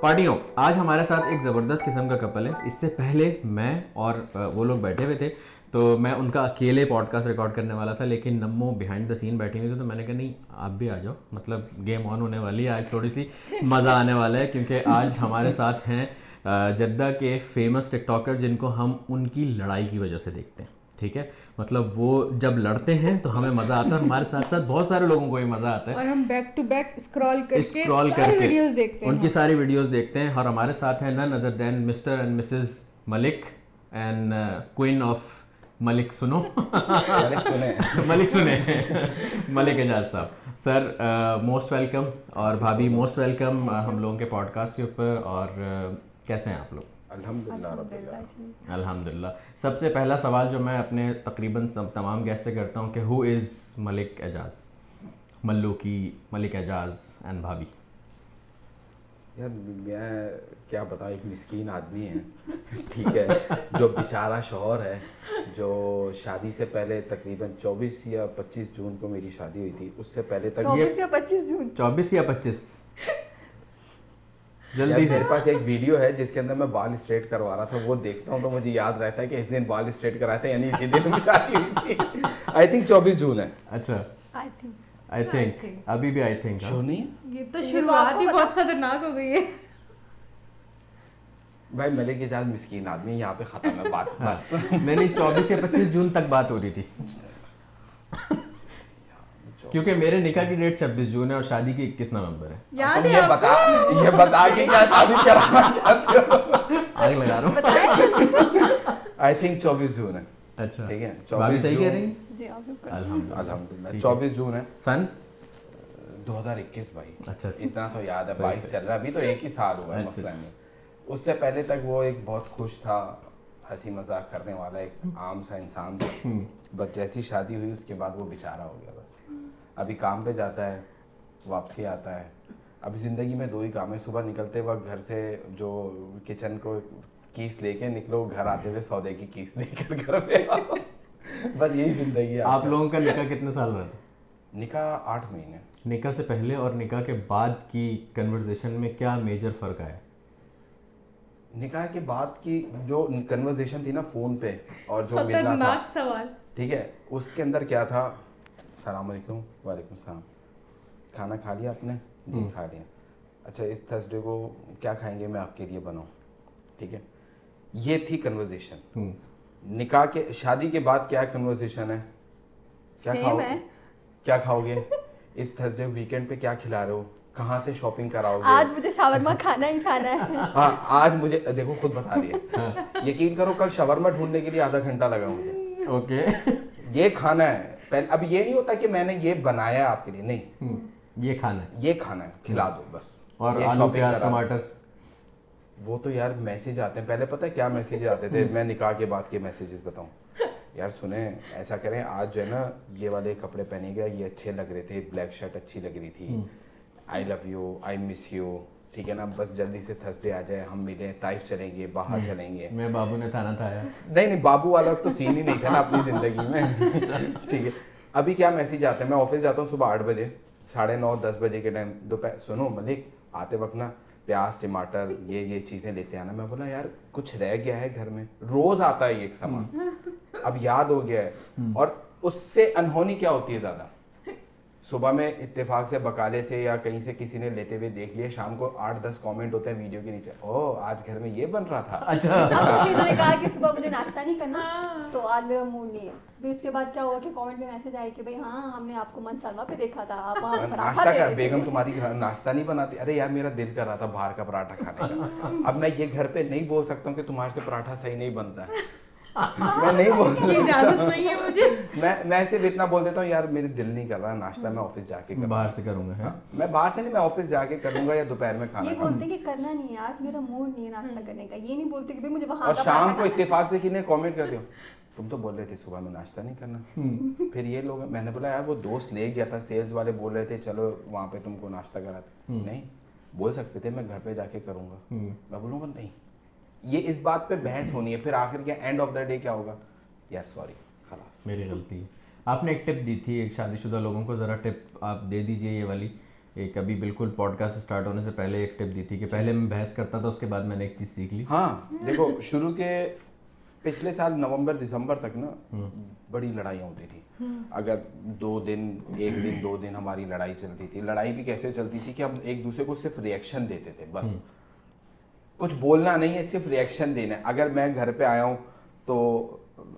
پارٹیوں، آج ہمارے ساتھ ایک زبردست قسم کا کپل ہے۔ اس سے پہلے میں اور وہ لوگ بیٹھے ہوئے تھے۔ تو میں ان کا اکیلے پوڈ کاسٹ ریکارڈ کرنے والا تھا، لیکن نمو بیہائنڈ دا سین بیٹھی ہوئی تھی۔ تو میں نے کہا، نہیں، آپ بھی آ جاؤ۔ مطلب گیم آن ہونے والی ہے، آج تھوڑی سی مزہ آنے والا ہے۔ کیونکہ آج ہمارے ساتھ ہیں جدہ کے فیمس ٹک ٹاکر جن کو ہم ان کی لڑائی کی وجہ سے دیکھتے ہیں۔ ٹھیک ہے؟ مطلب وہ جب لڑتے ہیں تو ہمیں مزہ آتا ہے ہمارے ساتھ ساتھ بہت سارے لوگوں کو یہ مزہ آتا ہے۔ اور ہم بیک ٹو بیک اسکرول کر کے اسکرول کر کے ویڈیوز دیکھتے ہیں۔ ان کی ساری ویڈیوز دیکھتے ہیں اور ہمارے ساتھ ہیں none other than Mr and Mrs Malik and queen of ملک سنو ملک سنے ملک اعجاز صاحب سر موسٹ ویلکم اور بھابھی موسٹ ویلکم ہم لوگوں کے پوڈ کاسٹ کے اوپر اور کیسے ہیں آپ لوگ الحمد للہ رب اللہ الحمد للہ سب سے پہلا سوال جو میں اپنے تقریباً تمام گیسٹ سے کرتا ہوں کہ ہو از ملک اعجاز؟ ملو کی ملک اعجاز اینڈ بھابھی۔ یار میں کیا بتاؤں ایک مسکین آدمی ہے ٹھیک ہے جو بیچارہ شوہر ہے جو شادی سے پہلے تقریباً چوبیس یا پچیس جون کو میری شادی ہوئی تھی اس سے پہلے تک چوبیس یا پچیس جون؟ چوبیس یا پچیس؟ جلدی سے میرے پاس ایک ویڈیو ہے جس کے اندر میں بال اسٹریٹ کروا رہا تھا وہ دیکھتا ہوں تو مجھے یاد رہتا ہے کہ اس دن بال اسٹریٹ کرایا تھا یعنی اسی دن شادی ہوئی تھی۔ آئی تھنک چوبیس جون ہے۔ اچھا۔ آئی تھنک ابھی بھی آئی تھنک یہ تو شروعات ہی بہت خطرناک ہو گئی ہے۔ بھائی ملک اجاز مسکین آدمی یہاں پہ ختم ہے بات۔ بس نہیں نہیں چوبیس یا پچیس جون تک بات ہو رہی تھی۔ کیونکہ میرے نکاح کی ڈیٹ چھبیس جون ہے اور شادی کی اکیس نومبر ہے۔ یہ بتا یہ بتا کے کیا ثابت کرانا چاہتے ہو؟ آگ لگا رہا ہوں۔ آئی تھنک چوبیس جون ہے۔ اچھا۔ ٹھیک ہے؟ بھابھی 24 صحیح کہہ جون- رہی ہیں؟ جی آپ بالکل الحمد الحمد للہ چوبیس جون ہے۔ سن؟ دو ہزار اکیس بھائی۔ اچھا اتنا تو یاد ہے بائیس چل رہا ہے۔ ابھی تو ایک ہی سال ہوا ہے اچھا، مسئلہ نہیں اس سے پہلے تک وہ ایک بہت خوش تھا ہنسی مذاق کرنے والا ایک عام سا انسان تھا۔ بس جیسی شادی ہوئی اس کے بعد وہ بیچارہ ہو گیا بس۔ ابھی کام پہ جاتا ہے واپسی آتا ہے۔ ابھی زندگی میں دو ہی کام ہے صبح نکلتے وقت گھر سے جو کچن کو کیس لے کے نکلو گھر آتے ہوئے سودے کی کیس لے کر گھر میں بس یہی زندگی ہے۔ آپ لوگوں کا نکاح کتنے سال رہا تھا؟ نکاح آٹھ مہینے۔ نکاح سے پہلے اور نکاح کے بعد کی کنورزیشن میں کیا میجر فرق آیا؟ نکاح کے بعد کی جو کنورزیشن تھی نا فون پہ اور جو ملنا تھا۔ ٹھیک ہے اس کے اندر کیا تھا؟ السلام علیکم وعلیکم السلام۔ کھانا کھا لیا آپ نے؟ جی کھا لیا۔ اچھا اس تھرسڈے کو کیا کھائیں گے؟ میں آپ کے لیے بناؤں۔ ٹھیک ہے؟ یہ تھی کنورزیشن نکاح کے شادی کے بعد کیا کنورزیشن ہے؟ کیا کھاؤ؟ کیا کھاؤ گے؟ اس تھرسڈے ویکینڈ پہ کیا کھلا رہے ہو؟ کہاں سے شاپنگ کراؤ گے؟ آج مجھے شاورما کھانا ہی کھانا ہے۔ ہاں آج مجھے دیکھو خود بتا رہی ہے۔ یقین کرو کل شورما ڈھونڈنے کے لیے آدھا گھنٹہ لگا مجھے۔ اوکے۔ یہ کھانا ہے۔ پہلے اب یہ نہیں ہوتا کہ میں نے یہ بنایا آپ کے لیے نہیں۔ یہ کھانا ہے۔ یہ کھانا ہے کھلا دو بس۔ اور آلو پیاز۔ ٹماٹر؟ وہ تو یار میسیج آتے ہیں۔ پہلے پتہ ہے کیا میسیج آتے تھے؟ میں نکاح کے بعد کے میسیجز بتاؤں۔ یار سنیں ایسا کریں آج جو ہے نا یہ والے کپڑے پہنے گئے یہ اچھے لگ رہے تھے بلیک شرٹ اچھی لگ رہی تھی۔ آئی love you I miss you ٹھیک ہے نا بس جلدی سے تھرسڈے آ جائے ہم ملیں طائف چلیں گے باہر چلیں گے۔ میں بابو نے تھانا تھایا نہیں نہیں بابو والا تو سین ہی نہیں تھا نا اپنی زندگی میں۔ ٹھیک ہے۔ ابھی کیا میسیج آتا ہے؟ میں آفس جاتا ہوں صبح آٹھ بجے ساڑھے نو دس بجے کے ٹائم دوپہر۔ سنو ملک آتے وقت نا پیاز ٹماٹر یہ یہ چیزیں لیتے آنا۔ میں بولا یار کچھ رہ گیا ہے گھر میں۔ روز آتا ہے یہ ایک سامان۔ اب یاد ہو گیا ہے۔ اور اس سے انہونی کیا ہوتی ہے زیادہ؟ صبح میں اتفاق سے بکالے سے یا کہیں سے کسی نے لیتے ہوئے دیکھ لیے شام کو آٹھ دس کامنٹ ہوتے ہیں ویڈیو کے نیچے۔ او آج گھر میں یہ بن رہا تھا۔ اچھا۔ اب کسی نے کہا کہ صبح مجھے ناشتہ نہیں کرنا تو آج میرا موڈ نہیں ہے۔ پھر اس کے بعد کیا ہوا کہ کامنٹ میں میسج آئے کہ بھائی ہاں ہم نے آپ کو من سلما پہ دیکھا تھا آپ وہاں ناشتہ کر رہے بیگم تمہاری ناشتہ نہیں بناتی۔ ارے یار میرا دل کر رہا تھا باہر کا پراٹھا کھانے کا۔ اب میں یہ گھر پہ نہیں بول سکتا ہوں کہ تمہارے سے پراٹھا صحیح نہیں بنتا ہے۔ میں نہیں بول یہ سکتا۔ اجازت نہیں ہے مجھے۔ میں میں صرف اتنا بول دیتا ہوں یار میرے دل نہیں کر رہا ناشتہ میں آفس جا کے باہر سے کروں گا گا میں باہر سے نہیں میں آفس جا کے کروں گا یا دوپہر میں کھانا یہ بولتے ہیں کہ کرنا نہیں ہے آج میرا موڈ نہیں ہے ناشتہ کرنے کا۔ یہ نہیں بولتے کہ مجھے وہاں اور شام کو۔ اتفاق سے کنے کامنٹ کر دو تم تو بول رہے تھے صبح میں ناشتہ نہیں کرنا۔ پھر یہ لوگ میں نے بولا یار وہ دوست لے گیا تھا سیلز والے بول رہے تھے چلو وہاں پہ تم کو ناشتہ کراتے۔ نہیں بول سکتے تھے میں گھر پہ جا کے کروں گا۔ میں بولوں گا نہیں۔ یہ اس بات پہ بحث ہونی ہے پھر آخر کیا اینڈ آف دا ڈے کیا ہوگا؟ یار سوری خلاص. میری غلطی ہے۔ آپ نے ایک ٹپ دی تھی ایک شادی شدہ لوگوں کو ذرا ٹپ آپ دے دیجیے یہ والی۔ ایک ابھی بالکل پوڈ کاسٹ اسٹارٹ ہونے سے پہلے ایک ٹپ دی تھی کہ پہلے میں بحث کرتا تھا اس کے بعد میں نے ایک چیز سیکھ لی۔ ہاں دیکھو شروع کے پچھلے سال نومبر دسمبر تک نا بڑی لڑائیاں ہوتی تھی اگر دو دن ایک دن دو دن ہماری لڑائی چلتی تھی۔ لڑائی بھی کیسے چلتی تھی کہ ہم ایک دوسرے کو صرف ریئیکشن دیتے تھے بس۔ کچھ بولنا نہیں ہے صرف ریئیکشن دینا ہے۔ اگر میں گھر پہ آیا ہوں تو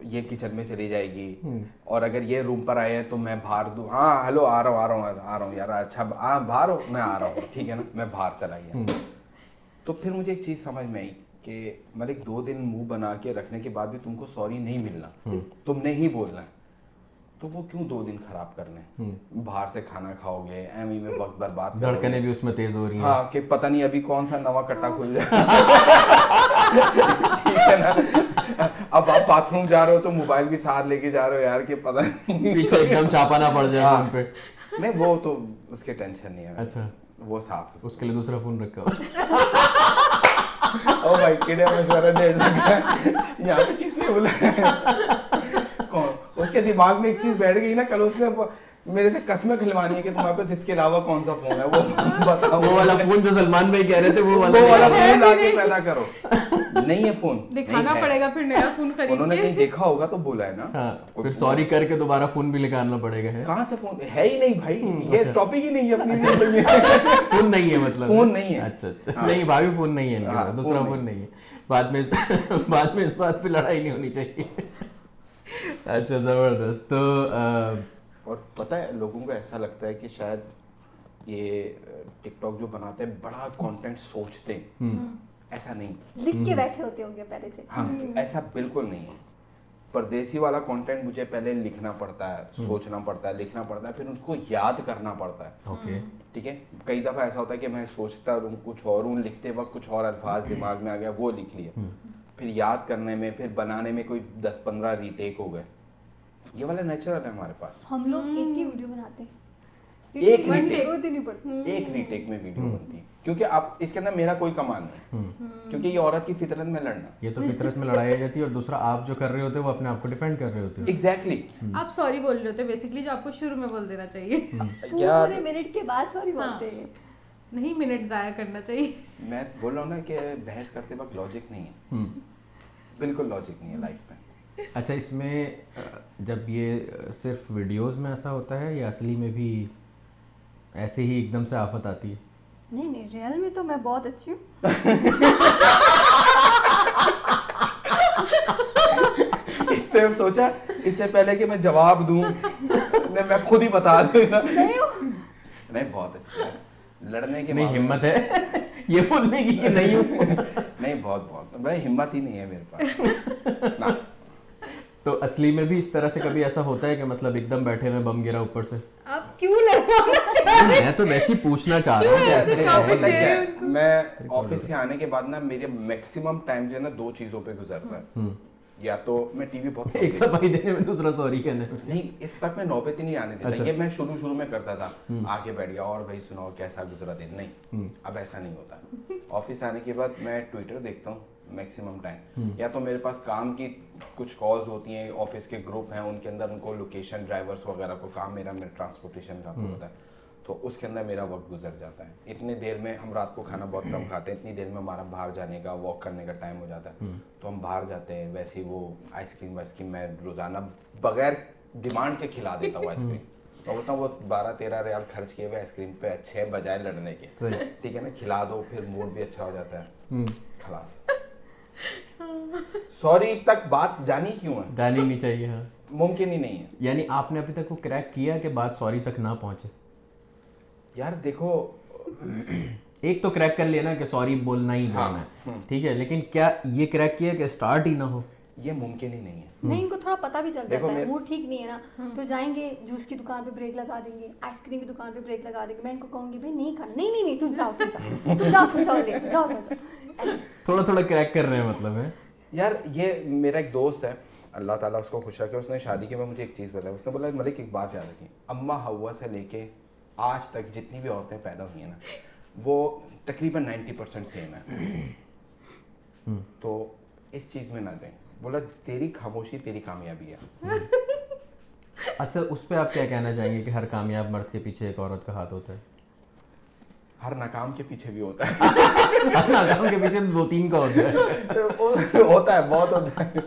یہ کچن میں چلی جائے گی۔ اور اگر یہ روم پر آئے ہیں تو میں باہر دوں ہاں ہلو آ رہا ہوں آ رہا ہوں آ رہا ہوں۔ یار اچھا ہاں، باہر ہو میں آ رہا ہوں۔ ٹھیک ہے نا میں باہر چلا گیا۔ تو پھر مجھے ایک چیز سمجھ میں آئی کہ ملک دو دن منہ بنا کے رکھنے کے بعد بھی تم کو سوری نہیں ملنا۔ تم نے ہی بولنا۔ ہے تو وہ کیوں دو دن خراب کر لیں؟ باہر سے کھانا کھاؤ گے ایم ای میں وقت برباد دھڑکنیں بھی اس میں تیز ہو رہی ہیں۔ ہاں کہ پتہ نہیں ابھی کون سا نواں کٹا کھل جائے۔ ٹھیک ہے نا۔ اب آپ باتھ روم جا رہے ہو تو موبائل بھی ساتھ لے کے جا رہے ہو یار کہ پتہ نہیں۔ پیچھے ایک دم چھاپا نہ پڑ جائے ہاں۔ فون پہ۔ نہیں وہ تو اس کے ٹینشن نہیں ہے۔ اچھا۔ وہ صاف اس کے لیے دوسرا فون رکھا۔ ہو او بھائی کیڑے مشورہ دے لگا یہاں پہ کس نے بولا کے دماغ میں ایک چیز بیٹھ گئی نا کل اس نے میرے سے قسمیں کھلوانی ہے کہ تمہارے پاس اس کے علاوہ کون سا فون ہے؟ وہ بتاؤ۔ وہ والا فون جو سلمان بھائی کہہ رہے تھے وہ والا فون لا کے پیدا کرو۔ نہیں ہے فون دکھانا پڑے گا پھر نیا فون خرید انہوں نے کہیں دیکھا ہوگا تو بولا ہے نا۔ ہاں، پھر سوری کر کے دوبارہ فون بھی نکالنا پڑے گا کہاں سے فون ہے ہی نہیں بھائی۔ یہ اچھا۔ ٹاپک ہی نہیں ہے اپنی زندگی میں۔ فون نہیں ہے مطلب۔ فون نہیں ہے۔ اچھا اچھا۔ ہاں۔ نہیں بھائی فون نہیں ہے ہاں، دوسرا فون نہیں ہے۔ بعد میں بعد میں اس بات پہ لڑائی نہیں ہونی چاہیے۔ اچھا زبردست. تو اور پتہ ہے لوگوں کو ایسا لگتا ہے کہ شاید یہ ٹک ٹاک جو بناتے ہیں بڑا کانٹینٹ سوچتے ہیں۔ ایسا نہیں۔ لکھ کے بیٹھے ہوتے ہوں گے پہلے سے۔ ہاں ایسا بالکل نہیں ہے۔ پردیسی والا کانٹینٹ مجھے پہلے لکھنا پڑتا ہے سوچنا پڑتا ہے لکھنا پڑتا ہے پھر ان کو یاد کرنا پڑتا ہے۔ ٹھیک ہے؟ کئی دفعہ ایسا ہوتا ہے کہ میں سوچتا ہوں کچھ اور ہوں لکھتے وقت کچھ اور الفاظ دماغ میں آ گیا وہ لکھ لیا۔ پھر یاد کرنے میں پھر بنانے میں کوئی دس پندرہ ری ٹیک ہو گئے۔ یہ والا نیچرل ہے ہمارے پاس۔ ہم لوگ ایک ہی ویڈیو بناتے ہیں۔ ایک ری ٹیک میں ویڈیو بنتی۔ ہے کیونکہ آپ اس کے اندر میرا کوئی کمان نہیں۔ کیونکہ یہ عورت کی فطرت میں لڑنا۔ یہ تو فطرت میں لڑائی جاتی ہے اور دوسرا آپ جو کر رہے ہوتے وہ اپنے آپ کو ڈیفینڈ کر رہے ہوتے ایگزیکٹلی آپ سوری بول رہے ہوتے بیسکلی جو آپ کو شروع میں بول دینا چاہیے۔ کیا منٹ کے بعد سوری ہاں۔ بولتے ہیں۔ نہیں منٹ ضائع کرنا چاہیے۔ میں بول رہا ہوں نا کہ بحث کرتے وقت لاجک نہیں ہے۔ بالکل لاجک نہیں ہے لائف میں۔ اچھا اس میں جب یہ صرف ویڈیوز میں ایسا ہوتا ہے یا اصلی میں بھی ایسے ہی ایک دم سے آفت آتی ہے؟ نہیں نہیں ریئل میں تو میں بہت اچھی ہوں۔ اس سے سوچا اس سے پہلے کہ میں جواب دوں میں خود ہی بتا دوں نہیں بہت اچھی ہے۔ لڑنے کے نہیں ہمت ہے۔ یہ بولنے کی کہ نہیں نہیں بہت بہت۔ بھائی ہمت ہی نہیں ہے میرے پاس۔ تو اصلی میں بھی اس طرح سے کبھی ایسا ہوتا ہے کہ مطلب ایک دم بیٹھے میں بم گرا اوپر سے؟ آپ کیوں لڑوانا چاہ رہے ہیں؟ تو ویسے پوچھنا چاہ رہا ہوں میں آفس سے آنے کے بعد نا میرے میکسیمم ٹائم جو ہے نا دو چیزوں پہ گزرتا ہے۔ یا تو میں ٹی وی بہت ایک صفائی دینے میں دوسرا سوری کہنا نہیں اس تک میں نوبت ہی نہیں آنے دیتا۔ اچھا۔ یہ میں شروع شروع میں کرتا تھا۔ آ بیٹھ گیا اور بھائی سنو کیسا گزرا دن؟ نہیں اب ایسا نہیں ہوتا۔ آفس آنے کے بعد میں ٹویٹر دیکھتا ہوں میکسیمم ٹائم یا تو میرے پاس کام کی کچھ کالز ہوتی ہیں آفس کے گروپ ہیں ان کے اندر ان کو لوکیشن ڈرائیورس وغیرہ کو کام میرا میرا ٹرانسپورٹیشن کا ہوتا ہے۔ تو اس کے اندر میرا وقت گزر جاتا ہے۔ اتنی دیر میں ہم رات کو کھانا بہت کم کھاتے ہیں اتنی دیر میں ہمارا باہر جانے کا واک کرنے کا ٹائم ہو جاتا ہے۔ تو ہم باہر جاتے ہیں ویسے وہ آئس کریم وائس کریم میں روزانہ بغیر ڈیمانڈ کے کھلا دیتا ہوں آئس کریم میں بولتا ہوں وہ بارہ تیرہ ریال خرچ کیے ہوئے آئس کریم پہ اچھے بجائے لڑنے کے۔ ٹھیک ہے نا؟ کھلا دو پھر موڈ بھی اچھا ہو جاتا ہے۔ خلاص۔ سوری تک بات جانی کیوں ہے؟ جانی نہیں چاہیے۔ ہاں۔ ممکن ہی نہیں ہے۔ یعنی آپ نے ابھی تک وہ کریک کیا کہ بات سوری تک نہ پہنچے؟ یار دیکھو ایک تو کریک کر لیا نا کہ سوری بولنا ہی ہاں، بولنا ہے۔ ہاں۔ ٹھیک ہے لیکن کیا یہ کریک کیا کہ سٹارٹ ہی نہ ہو؟ یہ ممکن ہی نہیں ہے۔ نہیں ان کو تھوڑا پتہ بھی چل جاتا ہے۔ موڈ ٹھیک نہیں ہے نا۔ ہاں۔ تو جائیں گے جوس کی دکان پہ بریک لگا دیں گے آئس کریم کی دکان پہ بریک لگا دیں گے۔ میں ان کو کہوں گی بھائی نہیں کھانا۔ نہیں نہیں نہیں تم جاؤ تم جاؤ۔ تم جاؤ تم جاؤ لے جاؤ جاؤ تھوڑا تھوڑا کریک کر رہے ہیں مطلب ہے یار یہ میرا ایک دوست ہے اللہ تعالیٰ اس کو خوش رکھے۔ اس نے شادی کے میں مجھے ایک چیز بتایا اس نے بولا ملک ایک بات یاد رکھی اماں ہوا سے لے کے آج تک جتنی بھی عورتیں پیدا ہوئی ہیں نا وہ تقریباً نائنٹی پرسینٹ سیم ہے تو اس چیز میں نہ دیں بولا تیری خاموشی تیری کامیابی ہے۔ اچھا اس پہ آپ کیا کہنا چاہیں گے کہ ہر کامیاب مرد کے پیچھے ایک عورت کا ہاتھ ہوتا ہے؟ ہر ناکام کے پیچھے بھی ہوتا ہے۔ ہر ناکام کے پیچھے دو تین کا ہوتا ہے۔ ہوتا ہے بہت ہوتا ہے۔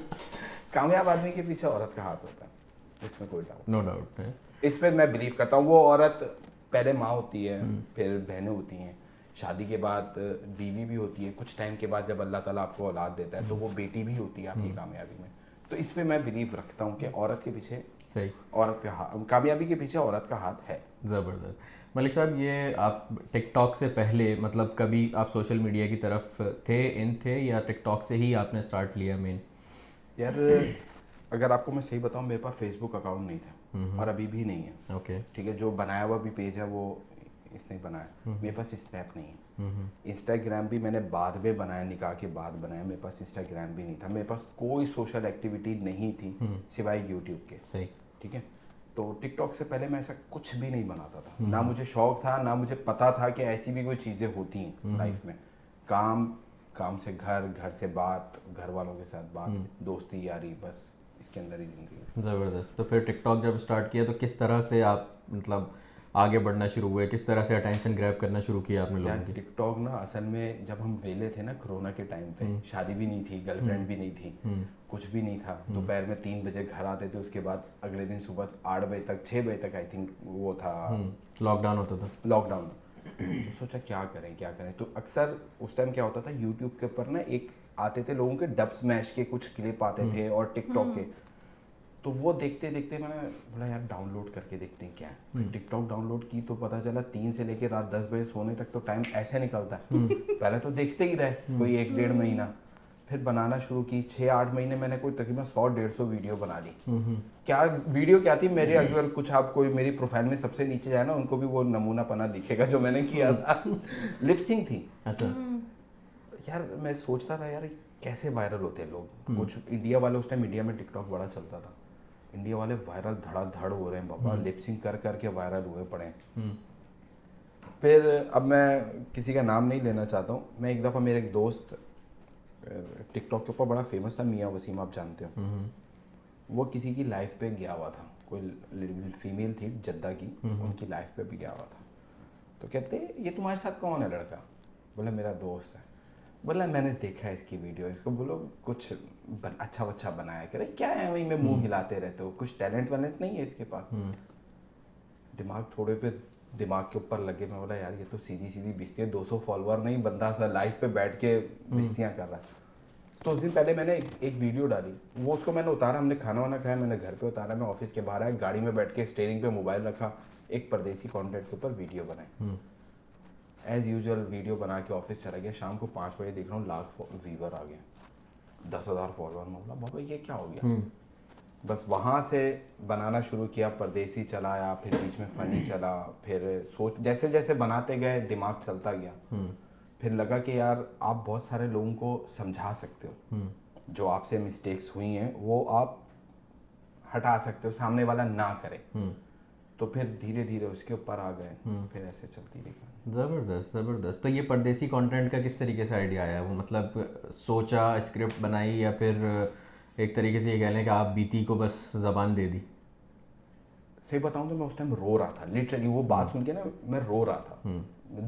کامیاب آدمی کے پیچھے عورت کا ہاتھ ہوتا ہے۔ اس میں کوئی ڈاؤٹ نو ڈاؤٹ اس پہ میں بلیو کرتا ہوں وہ عورت پہلے ماں ہوتی ہے پھر بہنیں ہوتی ہیں۔ شادی کے بعد بیوی بھی ہوتی ہے کچھ ٹائم کے بعد جب اللہ تعالیٰ آپ کو اولاد دیتا ہے تو وہ بیٹی بھی ہوتی ہے آپ کی کامیابی میں۔ تو اس پہ میں بلیو رکھتا ہوں کہ عورت کے پیچھے صحیح۔ عورت کا کامیابی کے پیچھے عورت کا ہاتھ ہے۔ زبردست۔ ملک صاحب یہ آپ ٹک ٹاک سے پہلے مطلب کبھی آپ سوشل میڈیا کی طرف تھے ان تھے یا ٹک ٹاک سے ہی آپ نے اسٹارٹ لیا مین یار اگر آپ کو میں صحیح بتاؤں میرے پاس فیس بک اکاؤنٹ نہیں تھا۔ اور ابھی بھی نہیں ہے۔ اوکے ٹھیک ہے جو بنایا ہوا بھی پیج ہے وہ اس نے بنایا۔ میرے پاس اسنیپ نہیں ہے۔ انسٹاگرام بھی میں نے بعد میں بنایا نکاح کے بعد بنایا۔ میرے پاس انسٹاگرام بھی نہیں تھا۔ میرے پاس کوئی سوشل ایکٹیویٹی نہیں تھی سوائے یوٹیوب کے۔ صحیح۔ ٹھیک ہے؟ تو ٹک ٹاک سے پہلے میں ایسا کچھ بھی نہیں بناتا تھا۔ نہ مجھے شوق تھا نہ مجھے پتا تھا کہ ایسی بھی کوئی چیزیں ہوتی ہیں لائف میں۔ کام کام سے گھر گھر سے بات گھر والوں کے ساتھ بات دوستی یاری بس۔ اس کے اندر ہی زندگی زبردست۔ تو پھر ٹک ٹاک جب اسٹارٹ کیا تو کس طرح سے آپ مطلب آگے بڑھنا شروع ہوئے؟ کس طرح سے اٹینشن گریب کرنا شروع کیا آپ نے لوگوں کی؟ ٹک ٹاک نا اصل میں جب ہم ویلے تھے نا کرونا کے ٹائم پہ شادی بھی نہیں تھی گرل فرینڈ بھی نہیں تھی کچھ بھی نہیں تھا۔ دوپہر میں تین بجے گھر آتے تھے اس کے بعد اگلے دن صبح آٹھ بجے تک چھ بجے تک آئی تھنک وہ تھا۔ لاک ڈاؤن ہوتا تھا۔ لاک ڈاؤن سوچا کیا کریں کیا کریں؟ تو اکثر اس ٹائم کیا ہوتا تھا یوٹیوب کے اوپر نا ایک آتے تھے لوگوں کے ڈب سمیش کے کچھ کلپ آتے تھے اور ٹک ٹاک کے۔ تو وہ دیکھتے دیکھتے میں نے بولا یار ڈاؤن لوڈ کر کے دیکھتے ہیں کیا ہے۔ ٹک ٹاک ڈاؤن لوڈ کی تو پتا چلا تین سے لے کے رات دس بجے سونے تک تو ٹائم ایسے نکلتا ہے۔ پہلے تو دیکھتے ہی رہے کوئی ایک ڈیڑھ مہینہ۔ پھر بنانا شروع کی چھ آٹھ مہینے میں نے کوئی تقریباً سو ڈیڑھ سو ویڈیو بنا لی۔ کیا ویڈیو کیا تھی؟ میرے اگر کچھ آپ کوئی میری پروفائل میں سب سے نیچے جائے نا ان کو بھی وہ نمونہ پنا دکھے گا جو میں نے کیا تھا۔ لپسنگ تھی۔ اچھا۔ یار میں سوچتا تھا یار کیسے وائرل ہوتے ہیں لوگ؟ کچھ انڈیا والے اس ٹائم انڈیا میں ٹک ٹاک بڑا چلتا تھا۔ انڈیا والے وائرل دھڑا دھڑ ہو رہے ہیں بابا لپسنگ کر کر کے وائرل ہوئے پڑے ہیں۔ پھر اب میں کسی کا نام نہیں لینا چاہتا ہوں۔ میں ایک دفعہ میرے ایک دوست ٹک ٹاک کے اوپر بڑا فیمس تھا میاں وسیم آپ جانتے ہو۔ وہ کسی کی لائف پہ گیا ہوا تھا۔ کوئی فیمیل تھی جدہ کی۔ ان کی لائف پہ بھی گیا ہوا تھا۔ تو کہتے یہ تمہارے ساتھ کون ہے لڑکا؟ بولا میرا دوست ہے۔ بولا میں نے دیکھا ہے اس کی ویڈیو اس کو بولو کچھ اچھا اچھا بنایا کرے۔ کیا ہے وہیں میں منہ ہلاتے رہتے ہو؟ کچھ ٹیلنٹ ویلنٹ نہیں ہے اس کے پاس؟ دماغ تھوڑے پہ دماغ کے اوپر لگے۔ میں بولا یار یہ تو سیدھی سیدھی بستی ہے دو سو فالوور نہیں بندہ سا لائف پہ بیٹھ کے بستیاں کر رہا ہے۔ تو اس دن پہلے میں نے ایک ویڈیو ڈالی۔ وہ اس کو میں نے اتارا ہم نے کھانا وانا کھایا میں نے گھر پہ اتارا میں آفس کے باہر آیا گاڑی میں بیٹھ کے اسٹیئرنگ پہ موبائل رکھا ایک پردیسی کانٹینٹ کے اوپر ویڈیو بنائی۔ ایز یوزول ویڈیو بنا کے آفس چلا گیا۔ شام کو پانچ بجے دیکھ رہا ہوں لاکھ ویور آ گیا دس ہزار فالوور بولا بابا یہ کیا ہو گیا؟ بس وہاں سے بنانا شروع کیا پردیسی چلایا پھر بیچ میں فنی چلا پھر سوچ جیسے جیسے بناتے گئے دماغ چلتا گیا۔ پھر لگا کہ یار آپ بہت سارے لوگوں کو سمجھا سکتے ہو۔ جو آپ سے مسٹیکس ہوئی ہیں وہ آپ ہٹا سکتے ہو سامنے والا نہ کرے۔ تو پھر دھیرے دھیرے اس کے اوپر آ گئے پھر ایسے چلتی رہی زبردست زبردست۔ تو یہ پردیسی کانٹینٹ کا کس طریقے سے آئیڈیا آیا؟ وہ مطلب سوچا اسکرپٹ بنائی یا پھر ایک طریقے سے یہ کہہ لیں کہ آپ بیتی کو بس زبان دے دی؟ صحیح بتاؤں تو میں اس ٹائم رو رہا تھا لٹرلی وہ بات سن کے نا میں رو رہا تھا۔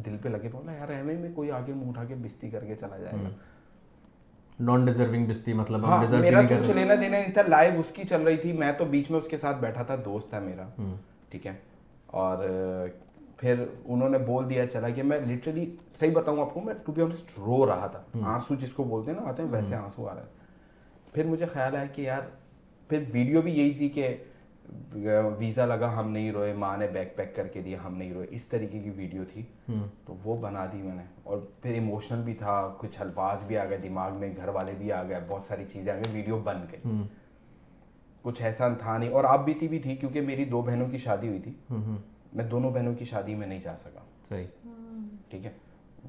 دل پہ لگے بولا یار ایویں میں کوئی آگے منہ اٹھا کے بستی کر کے چلا جائے گا۔ نان ڈیزرونگ بستی مطلب ہاں میرا کچھ لینا دینا نہیں تھا لائیو اس کی چل رہی تھی۔ میں تو بیچ میں اس کے ساتھ بیٹھا تھا دوست تھا میرا۔ ٹھیک ہے۔ اور پھر انہوں نے بول دیا چلا کہ میں لٹرلی صحیح بتاؤں آپ کو میں ٹو بی آنسٹ رو رہا تھا۔ آنسو جس کو بولتے ہیں نا آتے ہیں ویسے آنسو آ رہے ہیں۔ پھر مجھے خیال آیا کہ یار پھر ویڈیو بھی یہی تھی کہ ویزا لگا ہم نہیں روئے۔ ماں نے بیک پیک کر کے دیا ہم نہیں روئے۔ اس طریقے کی ویڈیو تھی۔ تو وہ بنا دی میں نے۔ اور پھر ایموشنل بھی تھا کچھ الفاظ بھی آ گئے دماغ میں گھر والے بھی آ گئے بہت ساری چیزیں آ گئی ویڈیو بن گئی۔ کچھ ایسا تھا نہیں اور آپ بیتی بھی تھی کیونکہ میری دو بہنوں کی شادی ہوئی تھی۔ میں دونوں بہنوں کی شادی میں نہیں جا سکا۔ صحیح۔ ٹھیک ہے۔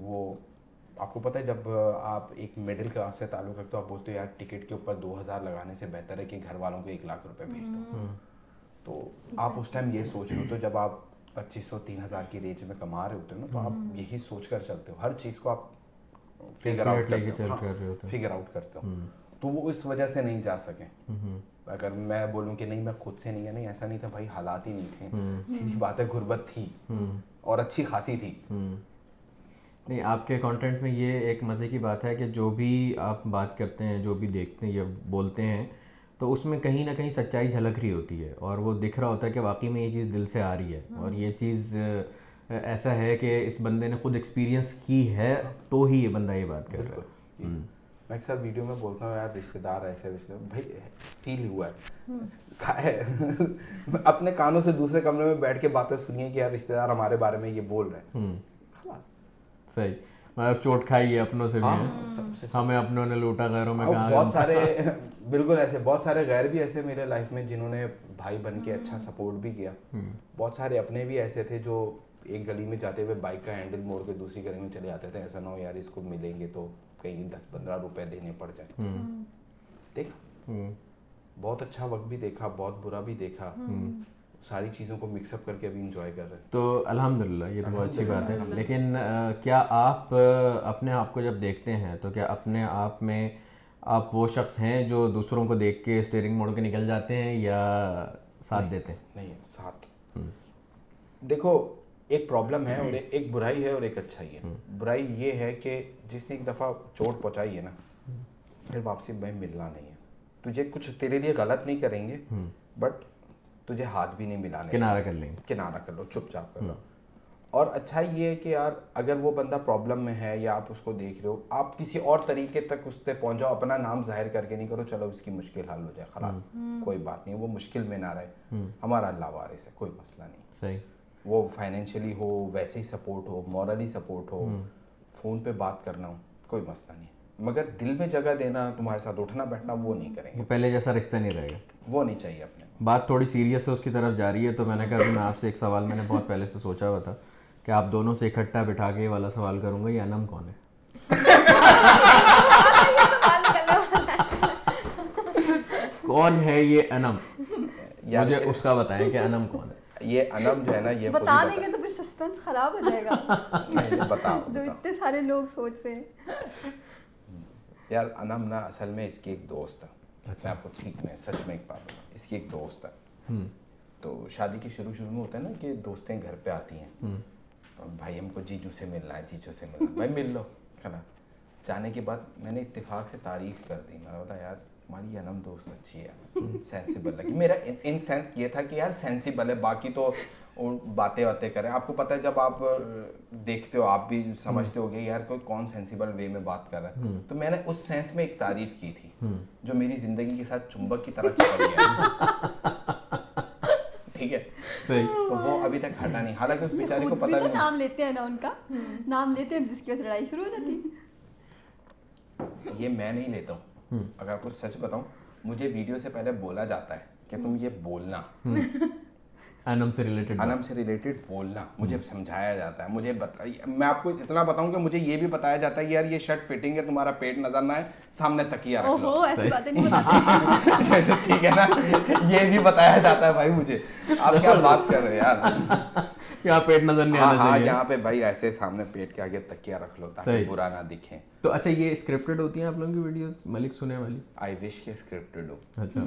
وہ آپ کو پتہ ہے جب آپ ایک مڈل کلاس سے تعلق رکھتے ہو آپ بولتے ہو یار ٹکٹ کے اوپر دو ہزار لگانے سے بہتر ہے کہ گھر والوں کو ایک لاکھ روپے بھیج دو۔ تو آپ اس ٹائم یہ سوچ رہے ہو تو جب آپ پچیس سو تین ہزار کی رینج میں کما رہے ہوتے ہو نا تو آپ یہی سوچ کر چلتے ہو۔ ہر چیز کو آپ فگر آؤٹ فگر آؤٹ کرتے ہو۔ تو وہ اس وجہ سے نہیں جا سکیں اگر میں بولوں کہ نہیں میں خود سے نہیں ہے نہیں ایسا نہیں تھا بھائی حالات ہی نہیں تھے۔ سیدھی بات ہے غربت تھی۔ اور اچھی خاصی تھی۔ نہیں آپ کے کانٹینٹ میں یہ ایک مزے کی بات ہے کہ جو بھی آپ بات کرتے ہیں جو بھی دیکھتے ہیں یا بولتے ہیں تو اس میں کہیں نہ کہیں سچائی جھلک رہی ہوتی ہے۔ اور وہ دکھ رہا ہوتا ہے کہ واقعی میں یہ چیز دل سے آ رہی ہے۔ اور یہ چیز ایسا ہے کہ اس بندے نے خود ایکسپیرینس کی ہے تو ہی یہ بندہ یہ بات کر رہا ہے۔ میں اکثر ویڈیو میں بولتا ہوں یار رشتے دار ایسے ویسے بھائی فیل ہوا ہے کھائے اپنے کانوں سے دوسرے کمرے میں بیٹھ کے باتیں سنیے کہ یار رشتے دار ہمارے بارے میں یہ بول رہے ہیں خلاص صحیح مطلب چوٹ کھائی ہے اپنوں سے بھی ہمیں اپنوں نے لوٹا غیروں میں بہت سارے بالکل ایسے بہت سارے غیر بھی ایسے میرے لائف میں جنہوں نے بھائی بن کے اچھا سپورٹ بھی کیا بہت سارے اپنے بھی ایسے تھے جو ایک گلی میں جاتے ہوئے بائک کا ہینڈل موڑ کے دوسری گلی میں چلے جاتے تھے ایسا نہ ہو یار اس کو ملیں گے تو کہیں دس پندرہ روپے دینے پڑ جائیں دیکھا۔ بہت اچھا وقت بھی دیکھا بہت برا بھی دیکھا۔ ساری چیزوں کو مکس اپ کر کے ابھی انجوائے کر رہے ہیں۔ تو الحمد للہ یہ بہت اچھی بات ہے۔ لیکن کیا آپ اپنے آپ کو جب دیکھتے ہیں تو کیا اپنے آپ میں آپ وہ شخص ہیں جو دوسروں کو دیکھ کے اسٹیئرنگ موڑ کے نکل جاتے ہیں یا ساتھ دیتے ہیں؟ نہیں ساتھ۔ دیکھو ایک پرابلم ہے اور جی۔ ایک برائی ہے اور ایک اچھائی ہے۔ برائی یہ ہے کہ جس نے ایک دفعہ چوٹ پہنچائی ہے نا پھر واپسی میں ملنا نہیں ہے۔ تجھے کچھ تیرے لیے غلط نہیں کریں گے بٹ تجھے ہاتھ بھی نہیں ملانا کنارہ کر لیں کنارہ کر لو چپ چاپ کر لو۔ اور اچھا یہ ہے کہ یار اگر وہ بندہ پرابلم میں ہے یا آپ اس کو دیکھ رہے ہو آپ کسی اور طریقے تک اس پہ پہنچاؤ اپنا نام ظاہر کر کے نہیں کرو چلو اس کی مشکل حل ہو جائے خلاص۔ کوئی بات نہیں وہ مشکل میں نہ رہے۔ ہمارا اللہ وارث ہے کوئی مسئلہ نہیں۔ صحیح۔ وہ فائنینشلی ہو ویسے ہی سپورٹ ہو مورلی سپورٹ ہو فون پہ بات کرنا ہو کوئی مسئلہ نہیں۔ مگر دل میں جگہ دینا تمہارے ساتھ اٹھنا بیٹھنا وہ نہیں کریں گے۔ پہلے جیسا رشتہ نہیں رہے گا۔ وہ نہیں چاہیے اپنے۔ بات تھوڑی سیریس ہے اس کی طرف جا رہی ہے تو میں نے کہا میں آپ سے ایک سوال میں نے بہت پہلے سے سوچا ہوا تھا کہ آپ دونوں سے اکٹھا بٹھا کے والا سوال کروں گا یہ انم کون ہے؟ کون ہے یہ انم؟ مجھے اس کا بتائیں کہ انم کون ہے۔ یہ انم جو ہے نا یہ بتا دیں گے تو پھر سسپنس خراب ہو جائے گا۔ جو اتنے سارے لوگ سوچ رہے ہیں۔ یار انم نا اصل میں اس کی ایک دوست ہے۔ اچھا۔ آپ کو ٹھیک میں سچ میں ایک بات اس کی ایک دوست ہے۔ تو شادی کے شروع شروع میں ہوتا ہے نا کہ دوستیں گھر پہ آتی ہیں۔ بھائی ہم کو جیجو سے ملنا ہے جیجو سے ملنا بھائی مل لو ہے نا۔ جانے کے بعد میں نے اتفاق سے تعریف کر دی۔ میں نے بولا یار ہماری علم دوست اچھی ہے سینسیبل لگی۔ میرا ان سینس یہ تھا کہ یار سینسیبل ہے باقی تو باتیں باتیں کریں۔ آپ کو پتہ ہے جب آپ دیکھتے ہو آپ بھی سمجھتے ہو گے یار کوئی کون سینسیبل وے میں بات کر رہا ہے۔ تو میں نے اس سینس میں ایک تعریف کی تھی جو میری زندگی کے ساتھ چمبک کی طرح چپک گیا ہے۔ تو وہ ابھی تک ہٹا نہیں۔ حالانکہ اس بیچارے کو پتہ نہیں۔ نام لیتے ہیں نا ان کا۔ نام لیتے ہیں جس کی وجہ سے لڑائی شروع ہو جاتی۔ یہ میں نہیں لیتا ہوں۔ اگر آپ کو سچ بتاؤں مجھے ویڈیو سے پہلے بولا جاتا ہے کہ تم یہ بولنا۔ انم سے ریلیٹڈ انم سے ریلیٹڈ بولنا۔ مجھے سمجھایا جاتا ہے۔ مجھے میں آپ کو اتنا بتاؤں کہ مجھے یہ بھی بتایا جاتا ہے یار یہ شرٹ فٹنگ ہے تمہارا پیٹ نظر نہ ہے سامنے تکیا ٹھیک ہے نا؟ یہ بھی بتایا جاتا ہے بھائی مجھے۔ آپ کیا بات کر رہے ہیں یار؟ یہاں پیٹ نظر نہیں ہاں، آنا چاہیے ہاں، یہاں پہ بھائی ایسے سامنے پیٹ کے آگے تکیہ رکھ لو تاکہ برا نہ دکھے تو اچھا یہ اسکرپٹڈ ہوتی ہیں آپ لوگوں کی ویڈیوز ملک سنے والی۔ آئی وش کے اسکرپٹڈ ہو۔ اچھا۔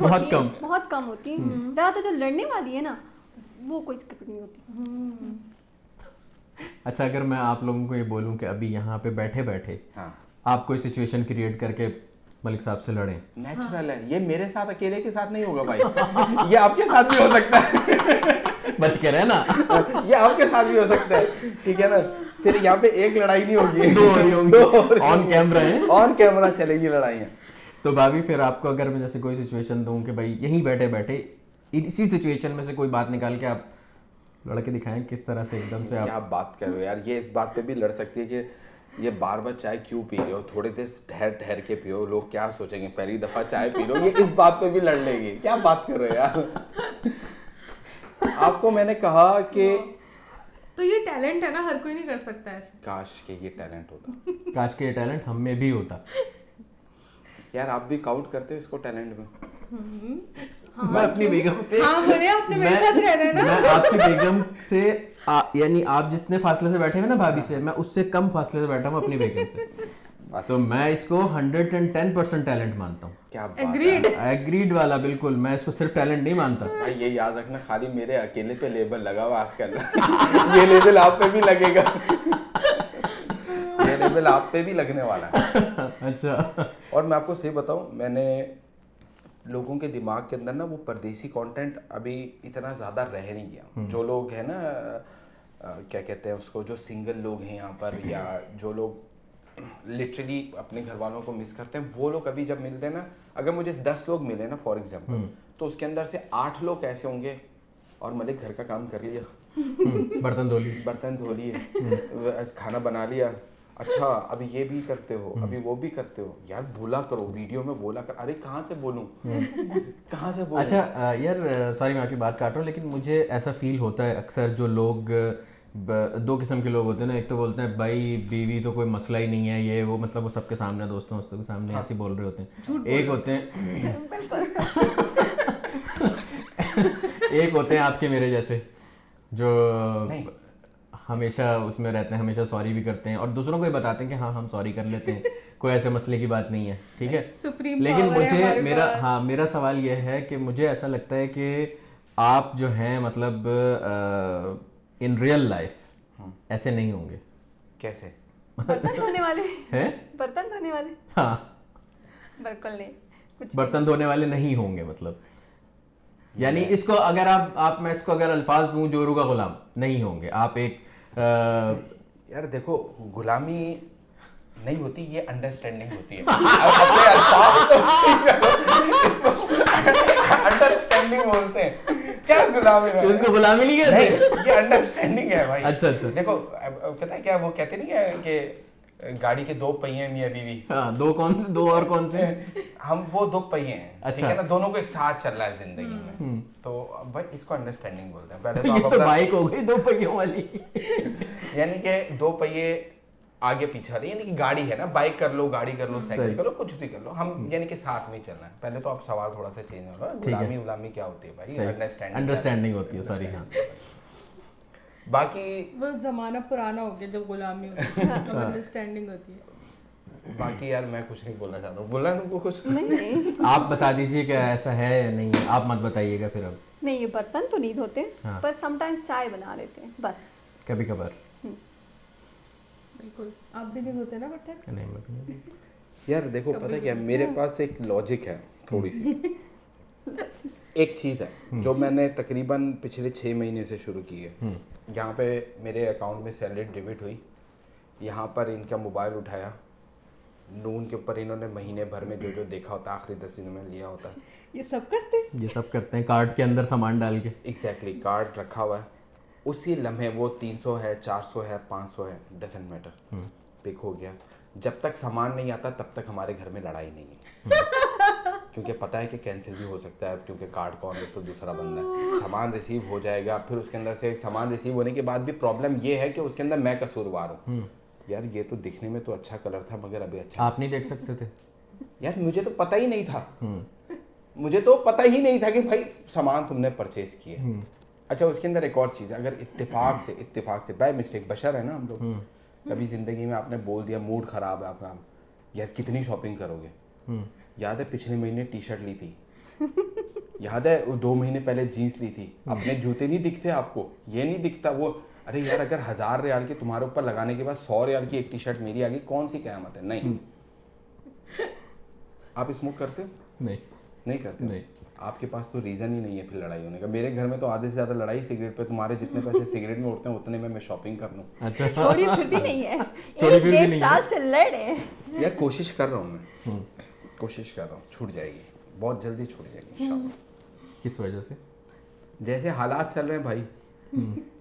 بہت کم۔ بہت کم۔ ہوتی ہیں۔ زیادہ جو لڑنے والی ہے نا وہ کوئی اسکرپٹ نہیں ہوتی۔ اچھا اگر میں آپ لوگوں کو یہ بولوں کہ ابھی یہاں پہ بیٹھے بیٹھے ہاں۔ آپ کوئی سچویشن کریٹ کر کے ملک صاحب سے لڑیں۔ نیچرل ہے۔ یہ میرے ساتھ اکیلے کے ساتھ نہیں ہوگا بھائی۔ یہ آپ کے ساتھ بھی ہو سکتا ہے۔ بچ کے رہنا۔ یہ آپ کے ساتھ بھی ہو سکتا ہے۔ ٹھیک ہے نا؟ پھر یہاں پہ ایک لڑائی نہیں ہوگی۔ دو ہو آن کیمرہ ہے۔ آن کیمرہ چلے گی لڑائیاں۔ تو بھابھی پھر آپ کو اگر میں جیسے کوئی سچویشن دوں کہ بھائی یہیں بیٹھے بیٹھے اسی سچویشن میں سے کوئی بات نکال کے آپ لڑکے دکھائیں کس طرح سے ایک دم سے آپ بات کر رہے ہو یار؟ یہ اس بات پہ بھی لڑ سکتی ہے کہ یہ بار بار چائے کیوں پی رہے ہو؟ تھوڑے دیر ٹھہر ٹھہر کے پیو لوگ کیا سوچیں گے؟ پہلی دفعہ چائے پی لو یہ اس بات پہ بھی لڑ لیں گے کیا بات کر رہے یار؟ آپ کو میں نے کہا کہ تو یہ ٹیلنٹ ہے نا ہر کوئی نہیں کر سکتا ہے۔ کاش کہ یہ ٹیلنٹ ہوتا۔ کاش کہ یہ ٹیلنٹ ہم میں بھی ہوتا۔ یار آپ بھی کاؤنٹ کرتے ہو اس کو ٹیلنٹ میں؟ میں اپنی بیگم میں آپ کی بیگم سے یعنی آپ جتنے فاصلے سے بیٹھے ہیں نا بھابھی سے میں اس سے کم فاصلے سے بیٹھا ہوں اپنی بیگم سے۔ تو میں اس کو hundred and ten percent talent مانتا ہوں۔ ایگریڈ والا بالکل۔ میں اس کو صرف ٹیلنٹ نہیں مانتا۔ یہ یاد رکھنا خالی میرے اکیلے پہ لیبل لگا ہوا آج کل۔ یہ لیبل آپ پہ بھی لگے گا۔ یہ لیبل آپ پہ بھی لگنے والا ہے۔ اچھا۔ اور میں آپ کو صحیح بتاؤں میں نے لوگوں کے دماغ کے اندر نا وہ پردیسی کانٹینٹ ابھی اتنا زیادہ رہ نہیں گیا۔ جو لوگ ہیں نا کیا کہتے ہیں اس کو جو سنگل لوگ ہیں یہاں پر یا جو لوگ لٹرلی اپنے گھر والوں کو مس کرتے ہیں وہ لوگ ابھی جب ملتے ہیں نا اگر مجھے دس لوگ ملے نا فار ایگزامپل تو اس کے اندر سے آٹھ لوگ ایسے ہوں گے اور ملک گھر کا کام کر لیا۔ برتن دھو لیے۔ برتن دھو لیے۔ کھانا بنا لیا۔ اچھا ابھی یہ بھی کرتے ہو ابھی وہ بھی کرتے ہو۔ یار بولا کرو ویڈیو میں بولا کر۔ ارے کہاں سے بولوں؟ کہاں سے بولوں؟ اچھا یار سوری میں آپ کی بات کاٹ رہا ہوں لیکن مجھے ایسا فیل ہوتا ہے اکثر جو لوگ دو قسم کے لوگ ہوتے ہیں نا۔ ایک تو بولتے ہیں بھائی بیوی تو کوئی مسئلہ ہی نہیں ہے یہ وہ مطلب وہ سب کے سامنے دوستوں دوستوں کے سامنے ہاں۔ ایسے بول رہے ہوتے ہیں۔ ایک ہوتے ہیں۔ ایک ہوتے ہیں آپ کے میرے جیسے جو ہمیشہ اس میں رہتے ہیں ہمیشہ سوری بھی کرتے ہیں اور دوسروں کو یہ بتاتے ہیں کہ ہاں ہم سوری کر لیتے ہیں۔ کوئی ایسے مسئلے کی بات نہیں ہے ٹھیک ہے؟ لیکن مجھے میرا ہاں میرا سوال یہ ہے کہ مجھے ایسا لگتا ہے کہ آپ جو ہیں مطلب ان ریئل لائف ایسے نہیں ہوں گے۔ کیسے؟ برتن دھونے والے۔ ہاں۔ بالکل نہیں برتن دھونے والے نہیں ہوں گے مطلب۔ یعنی اس کو اگر آپ آپ میں اس کو اگر الفاظ دوں جو روگا غلام نہیں ہوں گے۔ آپ ایک یار دیکھو غلامی نہیں ہوتی یہ انڈرسٹینڈنگ ہوتی ہے۔ انڈرسٹینڈنگ بولتے ہیں۔ کیا غلامی اس کو غلامی نہیں کہتے؟ یہ انڈرسٹینڈنگ ہے بھائی۔ اچھا اچھا۔ دیکھو پتہ کیا وہ کہتے نہیں ہیں کہ گاڑی کے دو پہیے ہیں میاں بیوی۔ ہاں، دو کون سے؟ دو اور کون سے؟ ہم وہ دو پہیے ہیں اچھا۔ ٹھیک ہے نا؟ دونوں کو ایک ساتھ چل رہا ہے زندگی میں۔ تو بھائی اس کو انڈرسٹینڈنگ بولتے ہیں۔ تو بائک ہو گئی دو پہیوں والی۔ یعنی کہ دو پہیے آگے پیچھا رہی یعنی کہ گاڑی ہے نا؟ بائک کر لو گاڑی کر لو سائیکل کر لو کچھ بھی کر لو۔ ہم یعنی کہ ساتھ میں چلنا ہے پہلے تو آپ سوال تھوڑا سا چینج ہو رہا ہے۔ غلامی غلامی کیا ہوتی ہے بھائی؟ انڈرسٹینڈنگ ہوتی ہے سوری ہاں۔ باقی وہ زمانہ پرانا ہو گیا جب غلامی انڈرسٹینڈنگ ہاں۔ ہوتی ہے۔ باقی یار میں کچھ نہیں بولنا چاہتا ہوں۔ بولا تم کو کچھ؟ آپ بتا دیجیے کہ ایسا ہے یا نہیں آپ مت بتائیے گا پھر اب۔ نہیں یہ برتن تو نہیں دھوتے ہاں۔ پر سم ٹائم چائے بنا لیتے ہیں بس۔ کبھی کبھار۔ بالکل۔ آپ بھی نہیں دھوتے نا برتن؟ نہیں یار دیکھو پتہ کیا؟ میرے پاس ایک لاجک ہے تھوڑی سی۔ ایک چیز ہے جو میں نے تقریباً پچھلے چھ مہینے سے شروع کی ہے۔ یہاں پہ میرے اکاؤنٹ میں سیلری ڈیبٹ ہوئی۔ یہاں پر ان کا موبائل اٹھایا۔ نون کے اوپر انہوں نے مہینے بھر میں جو جو دیکھا ہوتا آخری دس دن میں لیا ہوتا۔ یہ سب کرتے؟ ہیں یہ سب کرتے ہیں کارڈ کے اندر سامان ڈال کے۔ ایگزیکٹلی کارڈ رکھا ہوا ہے۔ اسی لمحے وہ تین سو ہے چار سو ہے پانچ سو ہے ڈزنٹ میٹر پک ہو گیا۔ جب تک سامان نہیں آتا تب تک ہمارے گھر میں لڑائی نہیں ہے۔ کیونکہ پتہ ہے کہ کینسل بھی ہو سکتا ہے کیونکہ کارڈ کون ہے تو دوسرا بندہ ہے۔ سامان ریسیو ہو جائے گا پھر اس کے اندر سے سامان ریسیو ہونے کے بعد بھی پرابلم یہ ہے کہ اس کے اندر میں قصوروار ہوں۔ یار یہ تو دکھنے میں تو اچھا کلر تھا مگر ابھی اچھا۔ آپ نہیں دیکھ سکتے تھے۔ یار مجھے تو پتہ ہی نہیں تھا۔ مجھے تو پتہ ہی نہیں تھا کہ بھائی سامان تم نے پرچیز کیا اچھا اس کے اندر ایک اور چیز ہے اگر اتفاق سے اتفاق سے بائی مسٹیک بشر ہے نا ہم لوگ۔ کبھی زندگی میں آپ نے بول دیا موڈ خراب ہے آپ کا یار کتنی شاپنگ کرو گے؟ یاد ہے پچھلے مہینے ٹی شرٹ لی تھی؟ یاد ہے دو مہینے پہلے جینس لی تھی؟ اپنے جوتے نہیں دکھتے آپ کو؟ یہ نہیں دکھتا وہ ارے یار اگر ہزار ریال کے تمہارے اوپر لگانے کے بعد سو ریال کی ایک ٹی شرٹ میری آگے کون سی قیامت ہے؟ نہیں۔ آپ اسموک کرتے نہیں۔ نہیں کرتے نہیں۔ آپ کے پاس تو ریزن ہی نہیں ہے پھر لڑائی ہونے کا۔ میرے گھر میں تو آدھے سے زیادہ لڑائی سگریٹ پہ تمہارے جتنے پیسے سگریٹ میں اڑتے ہیں اتنے میں میں شاپنگ کر لوں۔ اچھا۔ چھوڑی پھر بھی نہیں ہے۔ ایک سال سے لڑ یار کوشش کر رہا ہوں میں۔ کوشش کر رہا ہوں چھوٹ جائے گی۔ بہت جلدی چھوٹ جائے گی کس وجہ سے؟ جیسے حالات چل رہے ہیں بھائی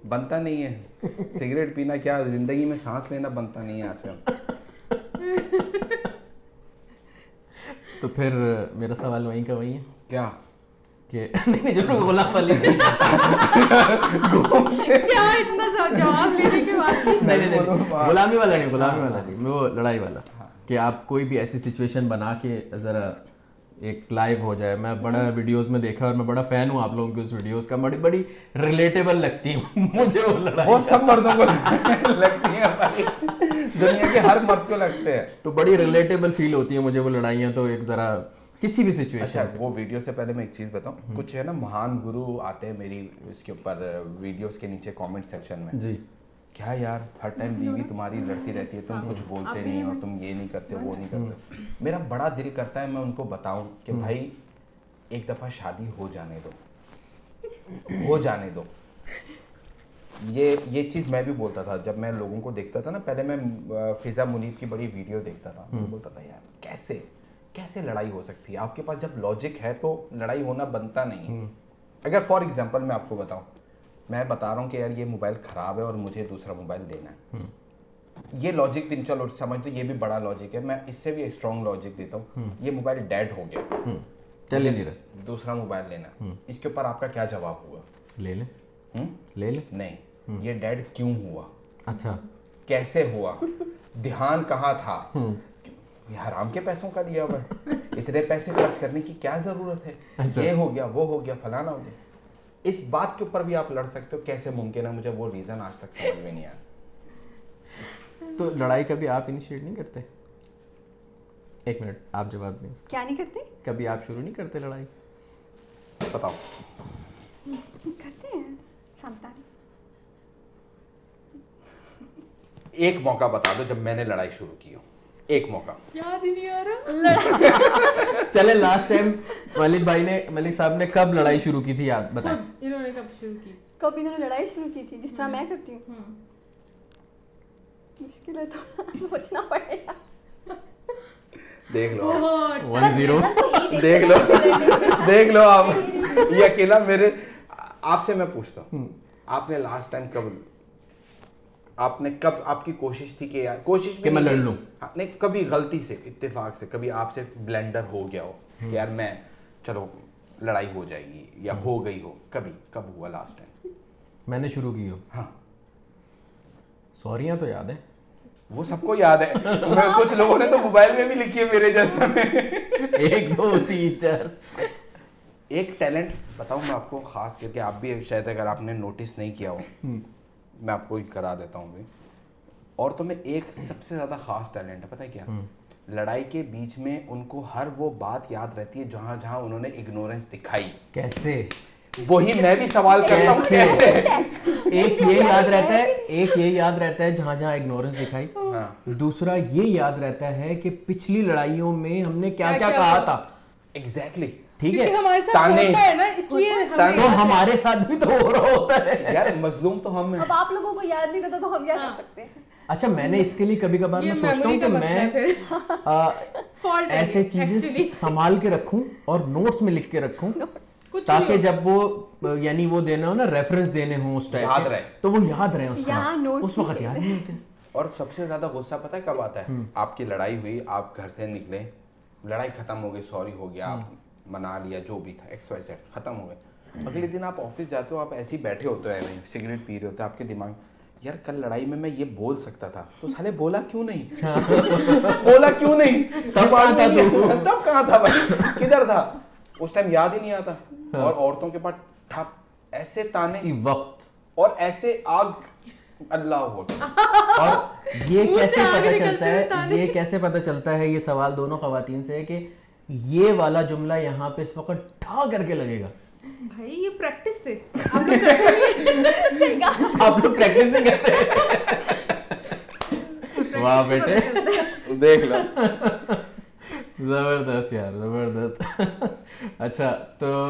بنتا نہیں ہے۔ سگریٹ پینا کیا زندگی میں سانس لینا بنتا نہیں ہے آج کل۔ تو پھر میرا سوال وہیں کا وہیں ہے۔ کیا؟ غلامی والا نہیں غلامی والا نہیں وہ لڑائی والا۔ کہ آپ کوئی بھی ایسی سچویشن بنا کے ذرا ایک لائیو ہو جائے. میں بڑا ویڈیوز میں دیکھا اور میں بڑا فین ہوں آپ لوگوں کی اس ویڈیوز کا. بڑی بڑی ریلیٹیبل لگتی ہوں. مجھے وہ لڑائی وہ سب مردوں کو لگتی ہیں دنیا کے ہر مرد کو لگتے ہیں. تو بڑی ریلیٹیبل فیل ہوتی ہے مجھے وہ لڑائیاں. تو ایک ذرا کسی بھی سچویشن اچھا وہ ویڈیو سے پہلے میں ایک چیز بتاؤں. کچھ ہے نا مہان گرو آتے ہیں میری اس کے اوپر ویڈیوز کے نیچے کامنٹ سیکشن میں. جی. کیا یار ہر ٹائم بیوی تمہاری لڑتی رہتی ہے تم کچھ بولتے نہیں اور تم یہ نہیں کرتے وہ نہیں کرتے۔ میرا بڑا دل کرتا ہے میں ان کو بتاؤں کہ بھائی ایک دفعہ شادی ہو جانے دو۔ ہو جانے دو۔ یہ یہ چیز میں بھی بولتا تھا جب میں لوگوں کو دیکھتا تھا نا پہلے میں فضا منیب کی بڑی ویڈیو دیکھتا تھا۔ میں بولتا تھا یار کیسے کیسے لڑائی ہو سکتی ہے؟ آپ کے پاس جب لاجک ہے تو لڑائی ہونا بنتا نہیں ہے۔ اگر فار ایگزامپل میں آپ کو بتاؤں میں بتا رہا ہوں کہ یار یہ موبائل خراب ہے اور مجھے دوسرا موبائل دینا ہے۔ یہ لاجک تین چلو سمجھ دو یہ بھی بڑا لاجک ہے۔ میں اس سے بھی اسٹرانگ لاجک دیتا ہوں۔ یہ موبائل ڈیڈ ہو گیا۔ چلے نہیں رہا دوسرا موبائل لینا اس کے اوپر آپ کا کیا جواب ہوا؟ لے لے۔ لے لے۔ نہیں۔ یہ ڈیڈ کیوں ہوا؟ اچھا۔ کیسے ہوا؟ دھیان کہاں تھا؟ یہ حرام کے پیسوں کا لیا ہوا ہے۔ اتنے پیسے خرچ کرنے کی کیا ضرورت ہے؟ اچھا۔ یہ ہو گیا وہ ہو گیا فلانا ہو گیا۔ اس بات کے اوپر بھی آپ لڑ سکتے ہو کیسے ممکن ہے؟ مجھے وہ ریزن آج تک سمجھ میں نہیں آیا۔ تو لڑائی کبھی آپ انیشیٹ نہیں کرتے؟ ایک منٹ آپ جواب دیں کیا نہیں کرتے؟ کبھی آپ شروع نہیں کرتے لڑائی؟ بتاؤ۔ کرتے ہیں ایک موقع بتا دو جب میں نے لڑائی شروع کی ہوں ایک موقع۔ یاد ہی نہیں آ رہا۔ چلے لاسٹ ٹائم ملک بھائی نے ملک صاحب نے کب لڑائی شروع کی تھی؟ یاد بتائیں۔ انہوں نے کب شروع کی؟ کب انہوں نے لڑائی شروع کی تھی؟ جس طرح میں کرتی ہوں۔ مشکل ہے تو سوچنا پڑے گا۔ دیکھ لو ون زیرو دیکھ لو۔ دیکھ لو آپ۔ یہ اکیلا میرے آپ سے میں پوچھتا ہوں۔ آپ نے لاسٹ ٹائم کب آپ نے کب آپ کی کوشش تھی کہ یار کوشش کہ میں لڑ لوں۔ ہاں، نہیں کبھی غلطی سے اتفاق سے کبھی آپ سے بلینڈر ہو گیا ہو کہ یار میں چلو لڑائی ہو جائے گی یا ہو گئی ہو۔ کبھی کب ہوا لاسٹ ٹائم میں نے شروع کی ہو۔ ہاں۔ سوریاں تو یاد ہیں۔ وہ سب کو یاد ہے۔ کچھ لوگوں نے تو موبائل میں بھی لکھی ہے میرے جیسے۔ ایک دو تین چار۔ ایک ٹیلنٹ بتاؤں میں آپ کو خاص کر کے آپ بھی شاید اگر آپ نے نوٹس نہیں کیا ہو۔ میں آپ کو کرا دیتا ہوں بھائی۔ عورتوں میں ایک سب سے زیادہ خاص ٹیلنٹ ہے پتہ ہے کیا؟ لڑائی کے بیچ میں ان کو ہر وہ بات یاد رہتی ہے جہاں جہاں انہوں نے اگنورنس دکھائی۔ کیسے؟ وہی میں بھی سوال کرتا ہوں۔ کیسے؟ ایک یہ یاد رہتا ہے ایک یہ یاد رہتا ہے جہاں جہاں اگنورنس دکھائی۔ ہاں۔ دوسرا یہ یاد رہتا ہے کہ پچھلی لڑائیوں میں ہم نے کیا کیا کہا تھا؟ ایگزیکٹلی ٹھیک ہے؟ ہمارے ساتھ ہمارے ساتھ بھی تو ہو رہا ہوتا ہے۔ یار مظلوم تو ہم ہیں۔ اب آپ لوگوں کو یاد نہیں رہتا تو ہم کیا کر ہاں۔ سکتے ہیں۔ اچھا میں نے اس کے لیے کبھی کبھار میں سوچتا ہوں کہ میں ایسے چیزیں سنبھال کے رکھوں اور نوٹس میں لکھ کے رکھوں تاکہ جب وہ یعنی وہ دینا ہو نا ریفرنس دینے ہوں اس ٹائم یاد رہے۔ تو وہ یاد رہے اس وقت۔ یاد نہیں ہوتے۔ اور سب سے زیادہ غصہ پتہ ہے کب آتا ہے؟ آپ کی لڑائی ہوئی آپ گھر سے نکلے لڑائی ختم ہو گئی سوری ہو گیا آپ منا لیا جو بھی تھا ایکس وائی سیٹ ختم ہو گئے۔ اگلے دن آپ آفس جاتے ہو آپ ایسے ہی بیٹھے ہوتے ہیں سگریٹ پی رہے ہوتے ہیں آپ کے دماغ یار کل لڑائی میں میں یہ بول سکتا تھا۔ تو سالے بولا کیوں نہیں؟ بولا کیوں نہیں؟ تب کہاں تھا تب کہاں تھا بھائی؟ کدھر تھا؟ اس ٹائم یاد ہی نہیں آتا۔ ہاں۔ اور عورتوں کے پاس ٹھپ ایسے تانے۔ وقت۔ اور ایسے آگ۔ اللہ اور یہ کیسے پتہ چلتا ہے؟ یہ کیسے پتہ چلتا ہے؟ یہ سوال دونوں خواتین سے ہے کہ یہ والا جملہ یہاں پہ اس وقت ٹھا کر کے لگے گا۔ بھائی یہ پریکٹس سے۔ آپ لوگ پریکٹس نہیں کرتے۔ واہ بیٹے۔ دیکھ لو زبردست یار زبردست۔ اچھا تو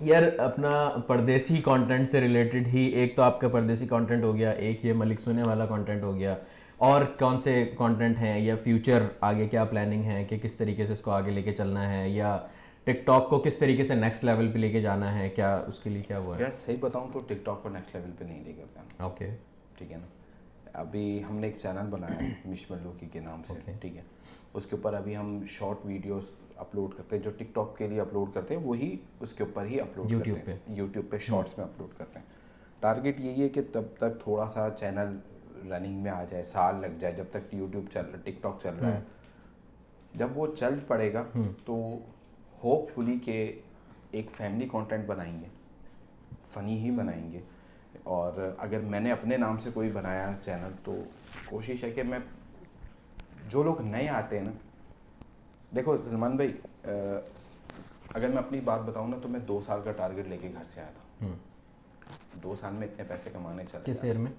یار اپنا پردیسی کانٹینٹ سے ریلیٹڈ ہی ایک تو آپ کا پردیسی کانٹینٹ ہو گیا ایک یہ ملک سونے والا کانٹینٹ ہو گیا۔ اور کون سے کانٹینٹ ہیں یا فیوچر آگے کیا پلاننگ ہے کہ کس طریقے سے اس کو آگے لے کے چلنا ہے یا ٹک ٹاک کو کس طریقے سے نیکسٹ لیول پہ لے کے جانا ہے؟ کیا اس کے لیے کیا ہوا ہے؟ یار صحیح بتاؤں تو ٹک ٹاک کو نیکسٹ لیول پہ نہیں لے کے جانا اوکے ٹھیک ہے نا؟ ابھی ہم نے ایک چینل بنایا ہے مش ملوکی کے نام سے۔ ٹھیک ہے؟ اس کے اوپر ابھی ہم شارٹ ویڈیوز اپلوڈ کرتے ہیں۔ جو ٹک ٹاک کے لیے اپلوڈ کرتے ہیں وہی اس کے اوپر ہی اپلوڈ hmm. کرتے ہیں۔ یوٹیوب پہ شارٹس میں اپلوڈ کرتے ہیں۔ ٹارگیٹ یہی ہے کہ تب تک تھوڑا سا چینل رننگ میں آ جائے سال لگ جائے جب تک یوٹیوب چل ٹک ٹاک چل رہا ہے جب وہ چل پڑے گا تو ہوپ فلی کہ ایک فیملی کانٹینٹ بنائیں گے فنی ہی بنائیں گے۔ اور اگر میں نے اپنے نام سے کوئی بنایا چینل تو کوشش ہے کہ میں جو لوگ نئے آتے ہیں نا دیکھو سلمان بھائی اگر میں اپنی بات بتاؤں نا تو میں دو سال کا ٹارگیٹ لے کے گھر سے آیا تھا۔ دو سال میں اتنے پیسے کمانے چلے کس ایئر میں؟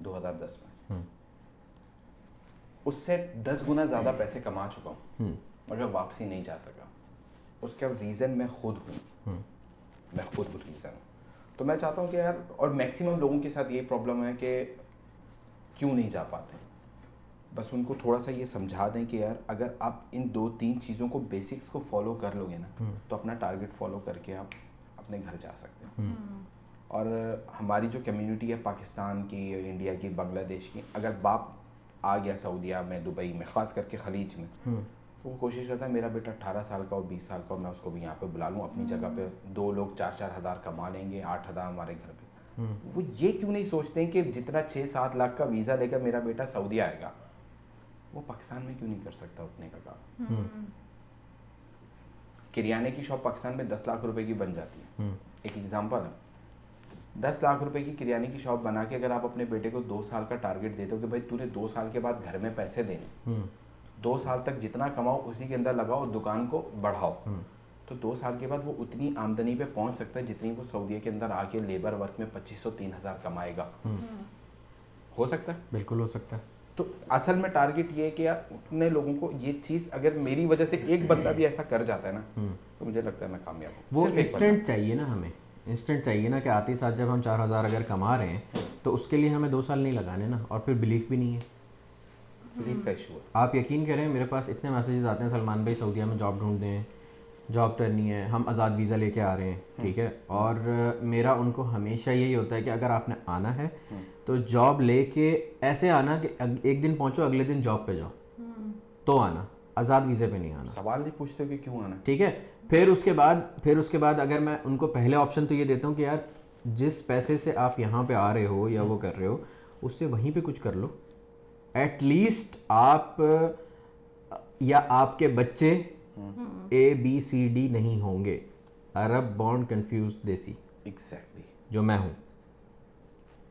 دو ہزار دس میں۔ اس سے دس گنا زیادہ پیسے کما چکا ہوں۔ اور میں واپسی نہیں جا سکا۔ اس کا ریزن میں خود ہوں۔ میں خود ریزن ہوں۔ تو میں چاہتا ہوں کہ یار اور میکسیمم لوگوں کے ساتھ یہ پرابلم ہے کہ کیوں نہیں جا پاتے بس ان کو تھوڑا سا یہ سمجھا دیں کہ یار اگر آپ ان دو تین چیزوں کو بیسکس کو فالو کر لو گے نا تو اپنا ٹارگیٹ فالو کر کے آپ اپنے گھر جا سکتے ہیں۔ اور ہماری جو کمیونٹی ہے پاکستان کی انڈیا کی بنگلہ دیش کی اگر باپ آ گیا سعودیہ میں دبئی میں خاص کر کے خلیج میں تو وہ کوشش کرتا ہے میرا بیٹا اٹھارہ سال کا اور بیس سال کا میں اس کو بھی یہاں پہ بلا لوں اپنی جگہ پہ دو لوگ چار چار ہزار کما لیں گے آٹھ ہزار ہمارے گھر پہ۔ وہ یہ کیوں نہیں سوچتے کہ جتنا چھ سات لاکھ کا ویزا لے کر میرا بیٹا سعودی آئے گا وہ پاکستان میں کیوں نہیں کر سکتا اتنے کا کام؟ کریانے کی شاپ پاکستان میں دس لاکھ روپے کی بن جاتی ہے۔ ایک ایگزامپل ہے۔ دس لاکھ روپے کی کریانے کی شاپ بنا کے اگر آپ اپنے بیٹے کو دو سال کا ٹارگٹ دیتے ہو کہ بھائی تورے دو سال کے بعد گھر میں پیسے دینے دو سال تک جتنا کماؤ اسی کے اندر لگاؤ دکان کو بڑھاؤ۔ تو دو سال کے بعد وہ اتنی آمدنی پہ پہنچ سکتا ہے جتنی وہ سعودیہ کے اندر آ کے لیبر ورک میں پچیس سو تین ہزار کمائے گا۔ ہو سکتا ہے؟ بالکل ہو سکتا ہے۔ تو اصل میں ٹارگٹ یہ ہے کہ یار اتنے لوگوں کو یہ چیز اگر میری وجہ سے ایک بندہ بھی ایسا کر جاتا ہے نا تو مجھے لگتا ہے میں کامیاب ہوں۔ وہ انسٹنٹ چاہیے نا ہمیں۔ انسٹنٹ چاہیے نا کہ آتے ساتھ جب ہم چار ہزار اگر کما رہے ہیں تو اس کے لیے ہمیں دو سال نہیں لگانے نا اور پھر بلیف بھی نہیں ہے۔ بلیف کا ایشو ہے۔ آپ یقین کریں میرے پاس اتنے میسیجز آتے ہیں سلمان بھائی سعودیہ میں جاب ڈھونڈ دیں جاب کرنی ہے ہم آزاد ویزا لے کے آ رہے ہیں ٹھیک ہے؟ اور میرا ان کو ہمیشہ یہی ہوتا ہے کہ اگر آپ نے آنا ہے تو جاب لے کے ایسے آنا کہ ایک دن پہنچو اگلے دن جاب پہ جاؤ۔ تو آنا آزاد ویزے پہ نہیں آنا۔ سوال نہیں پوچھتے کہ کیوں آنا؟ ٹھیک ہے؟ پھر اس کے بعد پھر اس کے بعد اگر میں ان کو پہلے آپشن تو یہ دیتا ہوں کہ یار جس پیسے سے آپ یہاں پہ آ رہے ہو یا وہ کر رہے ہو اس سے وہیں پہ کچھ کر لو۔ ایٹ لیسٹ آپ یا آپ کے بچے اے بی سی ڈی نہیں ہوں گے۔ عرب بانڈ کنفیوز دیسی۔ ایگزیکٹلی جو میں ہوں۔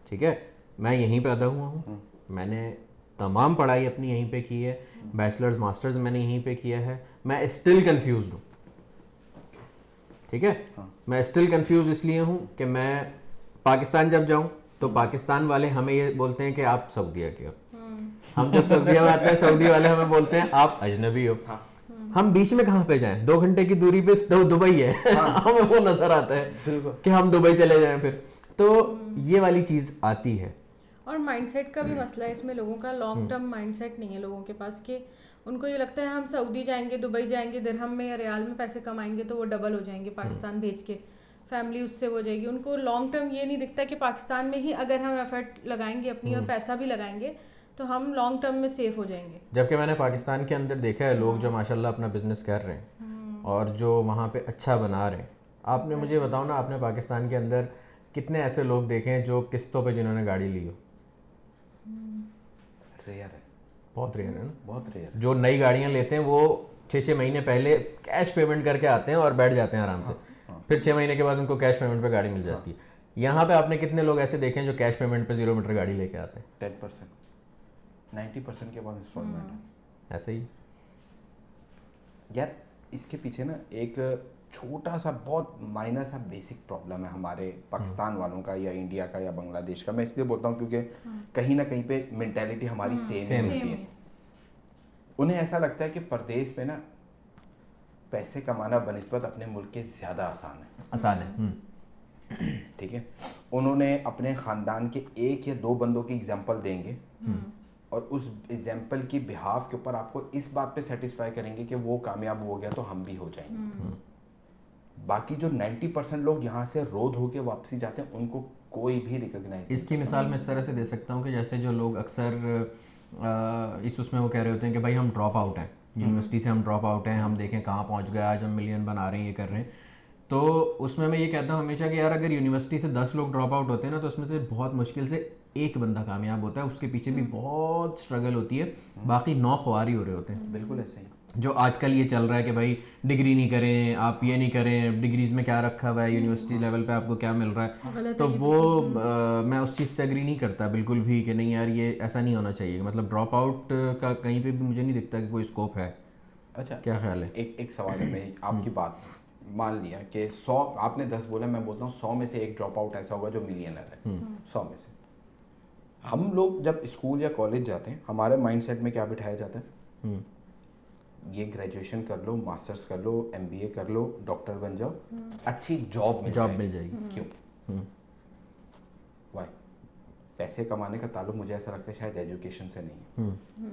ٹھیک ہے؟ میں یہیں پہ ادا ہوا ہوں۔ میں نے تمام پڑھائی اپنی یہیں پہ کی ہے۔ بیچلرز ماسٹرز میں نے یہیں پہ کیا ہے۔ میں اسٹل کنفیوزڈ ہوں۔ ٹھیک ہے؟ ہاں۔ میں اسٹل کنفیوز اس لیے ہوں کہ میں پاکستان جب جاؤں تو پاکستان والے ہمیں یہ بولتے ہیں کہ آپ سعودیہ کے ہو۔ ہم جب سعودیہ میں آتے ہیں سعودی والے ہمیں بولتے ہیں آپ اجنبی ہو۔ ہاں۔ ہم بیچ میں کہاں پہ جائیں؟ دو گھنٹے کی دوری پہ تو دبئی ہے۔ ہاں۔ ہمیں وہ نظر آتا ہے کہ ہم دبئی چلے جائیں پھر۔ تو یہ والی چیز آتی ہے۔ اور مائنڈ سیٹ کا بھی مسئلہ ہے۔ اس میں لوگوں کا لانگ ٹرم مائنڈ سیٹ نہیں ہے لوگوں کے پاس کہ ان کو یہ لگتا ہے ہم سعودی جائیں گے دبئی جائیں گے درہم میں یا ریال میں پیسے کمائیں گے تو وہ ڈبل ہو جائیں گے پاکستان بھیج کے۔ فیملی اس سے ہو جائے گی۔ ان کو لانگ ٹرم یہ نہیں دکھتا کہ پاکستان میں ہی اگر ہم ایفرٹ لگائیں گے اپنی اور پیسہ بھی لگائیں گے تو ہم لانگ ٹرم میں سیف ہو جائیں گے۔ جبکہ میں نے پاکستان کے اندر دیکھا ہے لوگ جو ماشاء اللہ اپنا بزنس کر رہے ہیں اور جو وہاں پہ اچھا بنا رہے ہیں۔ آپ نے مجھے بتاؤ نا آپ نے پاکستان کے اندر کتنے ایسے لوگ دیکھے ہیں جو قسطوں پہ جنہوں نے گاڑی لی ہو؟ بہت ریئر ہے نا۔ بہت ریئر جو نئی گاڑیاں لیتے ہیں وہ چھ چھ مہینے پہلے کیش پیمنٹ کر کے آتے ہیں اور بیٹھ جاتے ہیں آرام سے۔ ہاں، ہاں۔ پھر چھ مہینے کے بعد ان کو کیش پیمنٹ پہ گاڑی مل ہاں۔ جاتی ہے۔ یہاں پہ آپ نے کتنے لوگ ایسے دیکھے ہیں جو کیش پیمنٹ پہ زیرو میٹر گاڑی لے کے آتے ہیں؟ ٹین پرسینٹ نائنٹی پرسینٹ کے بعد انسٹالمنٹ ایسے ہی۔ یار اس کے پیچھے نا ایک چھوٹا سا بہت مائنر سا بیسک پرابلم ہے ہمارے پاکستان والوں کا یا انڈیا کا یا بنگلہ دیش کا۔ میں اس لیے بولتا ہوں کیونکہ کہیں نہ کہیں پہ مینٹیلٹی ہماری سیم ہوتی ہے۔ انہیں ایسا لگتا ہے کہ پردیس میں نا پیسے کمانا بہ نسبت اپنے ملک کے زیادہ آسان ہے۔ آسان ہے۔ ٹھیک ہے؟ انہوں نے اپنے خاندان کے ایک یا دو بندوں کی ایگزامپل دیں گے۔ اور اس ایگزامپل کی بہاف کے اوپر آپ کو اس بات پہ سیٹسفائی کریں گے کہ وہ کامیاب ہو گیا تو ہم بھی ہو جائیں گے۔ باقی جو نائنٹی پرسینٹ لوگ یہاں سے رود ہو کے واپسی جاتے ہیں ان کو کوئی بھی ریکگنائز اس کی مثال میں اس طرح سے دے سکتا ہوں کہ جیسے جو لوگ اکثر اس اس میں وہ کہہ رہے ہوتے ہیں کہ بھائی ہم ڈراپ آؤٹ ہیں۔ یونیورسٹی سے ہم ڈراپ آؤٹ ہیں ہم دیکھیں کہاں پہنچ گئے آج ہم ملین بنا رہے ہیں یہ کر رہے ہیں۔ تو اس میں میں یہ کہتا ہوں ہمیشہ کہ یار اگر یونیورسٹی سے دس لوگ ڈراپ آؤٹ ہوتے ہیں نا تو اس میں سے بہت مشکل سے ایک بندہ کامیاب ہوتا ہے۔ اس کے پیچھے بھی بہت اسٹرگل ہوتی ہے۔ باقی نو خواری ہو رہے ہوتے ہیں۔ بالکل ایسے ہی۔ جو آج کل یہ چل رہا ہے کہ بھائی ڈگری نہیں کریں آپ یہ نہیں کریں ڈگریز میں کیا رکھا ہوا ہے یونیورسٹی لیول پہ آپ کو کیا مل رہا ہے؟ تو وہ میں اس چیز سے اگری نہیں کرتا بالکل بھی کہ نہیں یار یہ ایسا نہیں ہونا چاہیے۔ مطلب ڈراپ آؤٹ کا کہیں پہ بھی مجھے نہیں دکھتا کہ کوئی اسکوپ ہے۔ اچھا کیا خیال ہے؟ ایک ایک سوال ہے بھائی آپ کی بات مان لیا کہ سو آپ نے دس بولا میں بولتا ہوں سو میں سے ایک ڈراپ آؤٹ ایسا ہوگا جو ملینر ہے۔ سو میں سے۔ ہم لوگ جب اسکول یا کالج جاتے ہیں ہمارے مائنڈ سیٹ میں کیا بٹھایا جاتا ہے؟ یہ گریجویشن کر لو ماسٹرس کر لو ایم بی اے کر لو ڈاکٹر بن جاؤ اچھی جاب مل جاب مل جائے گی. کیوں? وائی پیسے کمانے کا تعلق مجھے ایسا لگتا ہے شاید ایجوکیشن سے نہیں ہے.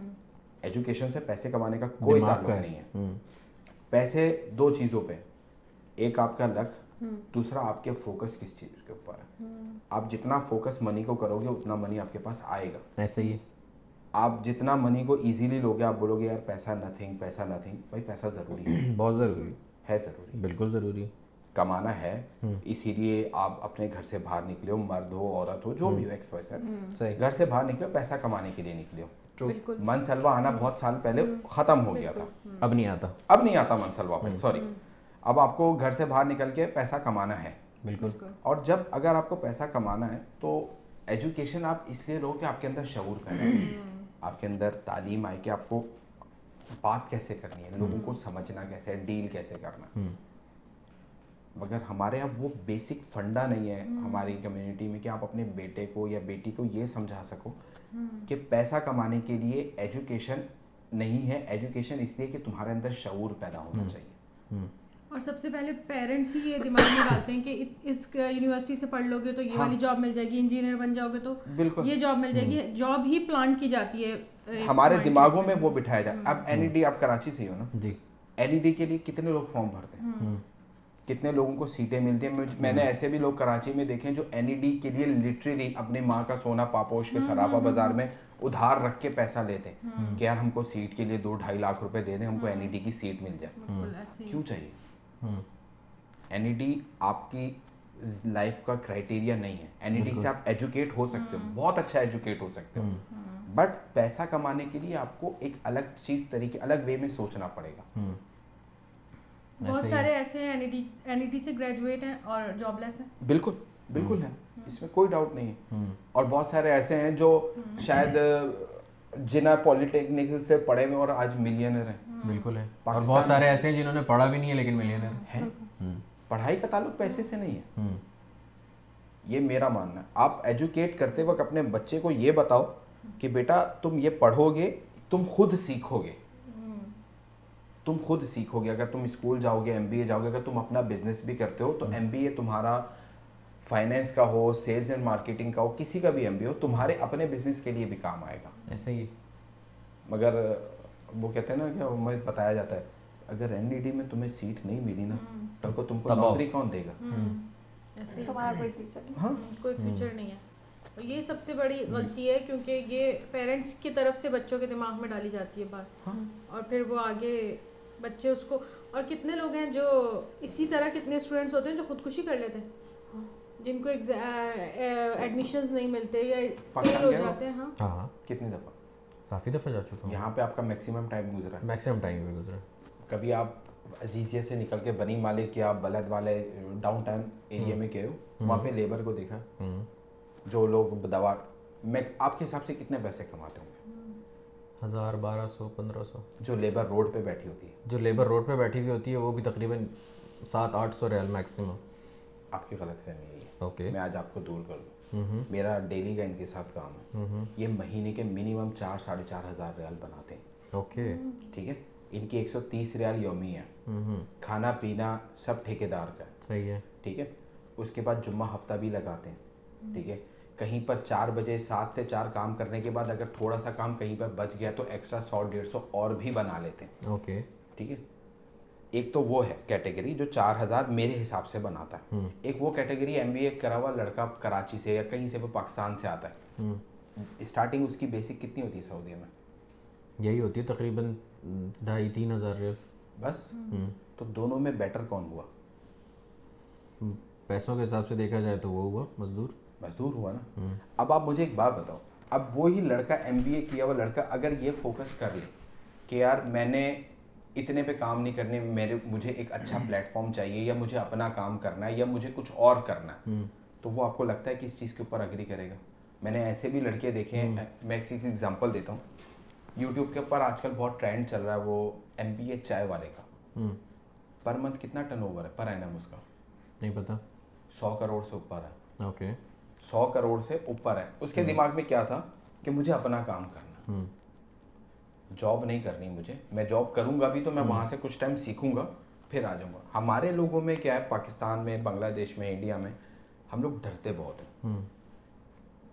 ایجوکیشن سے پیسے کمانے کا کوئی تعلق ہے. نہیں ہے. پیسے دو چیزوں پہ ایک آپ کا لک دوسرا آپ کے فوکس کس چیز کے اوپر ہے. آپ جتنا فوکس منی کو کرو گے اتنا منی آپ کے پاس آئے گا. ایسے ہی آپ جتنا منی کو ایزیلی لوگے آپ بولو گے یار پیسہ نتھنگ پیسہ نتھنگ بھائی پیسہ ضروری ہے۔ بہت ضروری۔ ہے ضروری۔ بالکل ضروری۔ کمانا ہے۔ اسی لیے آپ اپنے گھر سے باہر نکلے ہو مرد ہو عورت ہو جو بھی ہو ایکس صحیح۔ گھر سے باہر نکلے ہو پیسہ کمانے کے لیے نکلے ہو۔ بالکل۔ من سلوا آنا بہت سال پہلے ختم ہو گیا تھا۔ اب نہیں آتا۔ اب نہیں آتا منسل واپس سوری اب آپ کو گھر سے باہر نکل کے پیسہ کمانا ہے۔ بالکل۔ اور جب اگر آپ کو پیسہ کمانا ہے تو ایجوکیشن آپ اس لیے لو کہ آپ کے اندر شعور ہو آپ کے اندر تعلیم آئے کہ آپ کو بات کیسے کرنی ہے لوگوں کو سمجھنا کیسے ہے ڈیل کیسے کرنا مگر ہمارے یہاں وہ بیسک فنڈا نہیں ہے ہماری کمیونٹی میں کہ آپ اپنے بیٹے کو یا بیٹی کو یہ سمجھا سکو کہ پیسہ کمانے کے لیے ایجوکیشن نہیں ہے۔ ایجوکیشن اس لیے کہ تمہارے اندر شعور پیدا ہونا چاہیے۔ اور سب سے پہلے پیرنٹس ہی یہ دماغ میں ڈالتے ہیں کہ اس یونیورسٹی سے پڑھ لو گے تو یہ والی جاب مل جائے گی انجینئر بن جاؤ گے تو بالکل۔ یہ جاب مل جائے گی۔ جاب ہی پلانٹ کی جاتی ہے ہمارے دماغوں میں وہ بٹھایا جائے اب این ای ڈی آپ کراچی سے ہی ہو نا۔ جی۔ این ای ڈی کے لیے کتنے لوگ فارم بھرتے ہیں؟ کتنے لوگوں کو سیٹیں ملتی ہیں؟ میں نے ایسے بھی لوگ کراچی میں دیکھے جو این ای ڈی کے لیے لٹریلی اپنے ماں کا سونا پاپوش کے سراپا بازار میں ادھار رکھ کے پیسہ لیتے ہیں کہ یار ہم کو سیٹ کے لیے دو ڈھائی لاکھ روپے دے دیں ہم کو این ای ڈی کی سیٹ مل جائے۔ کیوں چاہیے؟ این ای ڈی آپ کی لائف کا کرائٹیریا نہیں ہے۔ این ای ڈی سے آپ ایجوکیٹ ہو سکتے ہو۔ بہت اچھا ایجوکیٹ ہو سکتے ہو۔ بٹ پیسہ کمانے کے لیے آپ کو ایک الگ چیز طریقے الگ وے میں سوچنا پڑے گا۔ بہت سارے ایسے ہیں این ای ڈی سے گریجویٹ ہیں اور جاب لیس ہیں۔ بالکل بالکل ہے اس میں کوئی ڈاؤٹ نہیں ہے۔ اور بہت سارے ایسے ہیں جو شاید جنا پالیٹیکنک سے پڑھے ہوئے اور آج ملینر ہیں۔ بالکل ہے۔ اور بہت سارے ایسے ہیں جنہوں نے پڑھا بھی نہیں ہے لیکن ملینر ہے پڑھائی کا تعلق پیسے سے نہیں ہے۔ یہ میرا ماننا ہے۔ آپ ایجوکیٹ کرتے وقت اپنے بچے کو یہ بتاؤ کہ بیٹا تم یہ پڑھو گے تم خود سیکھو گے تم خود سیکھو گے اگر تم اسکول جاؤ گے ایم بی اے جاؤ گے اگر تم اپنا بزنس بھی کرتے ہو تو ایم بی اے تمہارا فائنینس کا ہو سیلز اینڈ مارکیٹنگ کا ہو کسی کا بھی ایم بی ہو تمہارے اپنے بزنس کے لیے بھی کام آئے گا۔ ایسے ہی۔ مگر وہ کہتے ہیں نا کہ ہمیں بتایا جاتا ہے اگر این ڈی ڈی میں تمہیں سیٹ نہیں ملی نا کل کو تم کو نوکری کون دے گا؟ ایسے ہمارا کوئی فیوچر نہیں۔ ہاں۔ کوئی فیوچر نہیں ہے۔ اور یہ سب سے بڑی غلطی ہے کیونکہ یہ پیرنٹس کی طرف سے بچوں کے دماغ میں ڈالی جاتی ہے بات۔ اور پھر وہ آگے بچے اس کو اور کتنے لوگ ہیں جو اسی طرح کتنے اسٹوڈینٹس ہوتے ہیں جو خودکشی کر لیتے ہیں؟ جن کو ایڈمیشنز نہیں ملتے یا فیل ہو جاتے ہیں ہاں ہاں۔ ہاں۔ کتنی دفعہ؟ کافی دفعہ جا چکا ہوں۔ یہاں پہ آپ کا میکسیمم ٹائم گزرا۔ ہے میکسیمم ٹائم بھی گزرا۔ کبھی آپ عزیزیہ سے نکل کے بنی مالک یا بلد والے ڈاؤن ٹاؤن ایریا میں گئے ہو وہاں پہ لیبر کو دیکھا۔ جو لوگ دوا میں آپ کے حساب سے کتنے پیسے کماتے ہوں گے؟ ہزار بارہ سو پندرہ سو۔ جو لیبر روڈ پہ بیٹھی ہوتی ہے۔ جو لیبر روڈ پہ بیٹھی ہوئی ہوتی ہے وہ بھی تقریباً سات آٹھ سو ریال میکسیمم آپ کی غلط فہمی ہے اوکے میں آج آپ کو دور کر دوں۔ میرا ڈیلی کا ان کے ساتھ کام ہے۔ یہ مہینے کے منیمم چار ساڑھے چار ہزار ریال بناتے ہیں۔ اوکے۔ ٹھیک ہے؟ ان کی ایک سو تیس ریال یومی ہے۔ کھانا پینا سب ٹھیکے دار کا ہے۔ صحیح ہے۔ ٹھیک ہے؟ اس کے بعد جمعہ ہفتہ بھی لگاتے ہیں۔ ٹھیک ہے؟ کہیں پر چار بجے سات سے چار کام کرنے کے بعد اگر تھوڑا سا کام کہیں پر بچ گیا تو ایکسٹرا سو ڈیڑھ سو اور بھی بنا لیتے ہیں۔ اوکے۔ ٹھیک ہے؟ ایک تو وہ ہے کیٹیگری جو چار ہزار میرے حساب سے بناتا ہے۔ ایک وہ کیٹیگری ایم بی اے کرا ہوا لڑکا کراچی سے یا کہیں سے وہ پاکستان سے آتا ہے۔ اسٹارٹنگ اس کی بیسک کتنی ہوتی ہے سعودی میں؟ یہی ہوتی ہے تقریباً ڈھائی تین ہزار بس؟ تو دونوں میں بیٹر کون ہوا؟ پیسوں کے حساب سے دیکھا جائے تو وہ ہوا مزدور۔ مزدور ہوا نا؟ اب آپ مجھے ایک بات بتاؤ۔ اب وہی لڑکا ایم بی اے کیا ہوا لڑکا اگر یہ فوکس کر لے کہ یار میں نے اتنے پہ کام نہیں کرنے میرے مجھے ایک اچھا پلیٹ فارم چاہیے یا مجھے اپنا کام کرنا ہے یا مجھے کچھ اور کرنا ہے۔ تو وہ آپ کو لگتا ہے کہ اس چیز کے اوپر اگری کرے گا۔ میں نے ایسے بھی لڑکے دیکھے ہیں میں ایک چیز ایگزامپل دیتا ہوں۔ یوٹیوب کے اوپر آج کل بہت ٹرینڈ چل رہا ہے وہ ایم بی اے چائے والے کا۔ پر منتھ کتنا ٹرن اوور ہے؟ پر اینم اس کا۔ نہیں پتا۔ سو کروڑ سے اوپر ہے۔ اوکے سو کروڑ سے اوپر ہے۔ اس کے دماغ میں کیا تھا؟ کہ مجھے اپنا کام کرنا۔ جاب نہیں کرنی مجھے۔ میں جاب کروں گا بھی تو میں وہاں سے کچھ ٹائم سیکھوں گا پھر آ جاؤں گا۔ ہمارے لوگوں میں کیا ہے پاکستان میں بنگلہ دیش میں انڈیا میں ہم لوگ ڈرتے بہت ہیں۔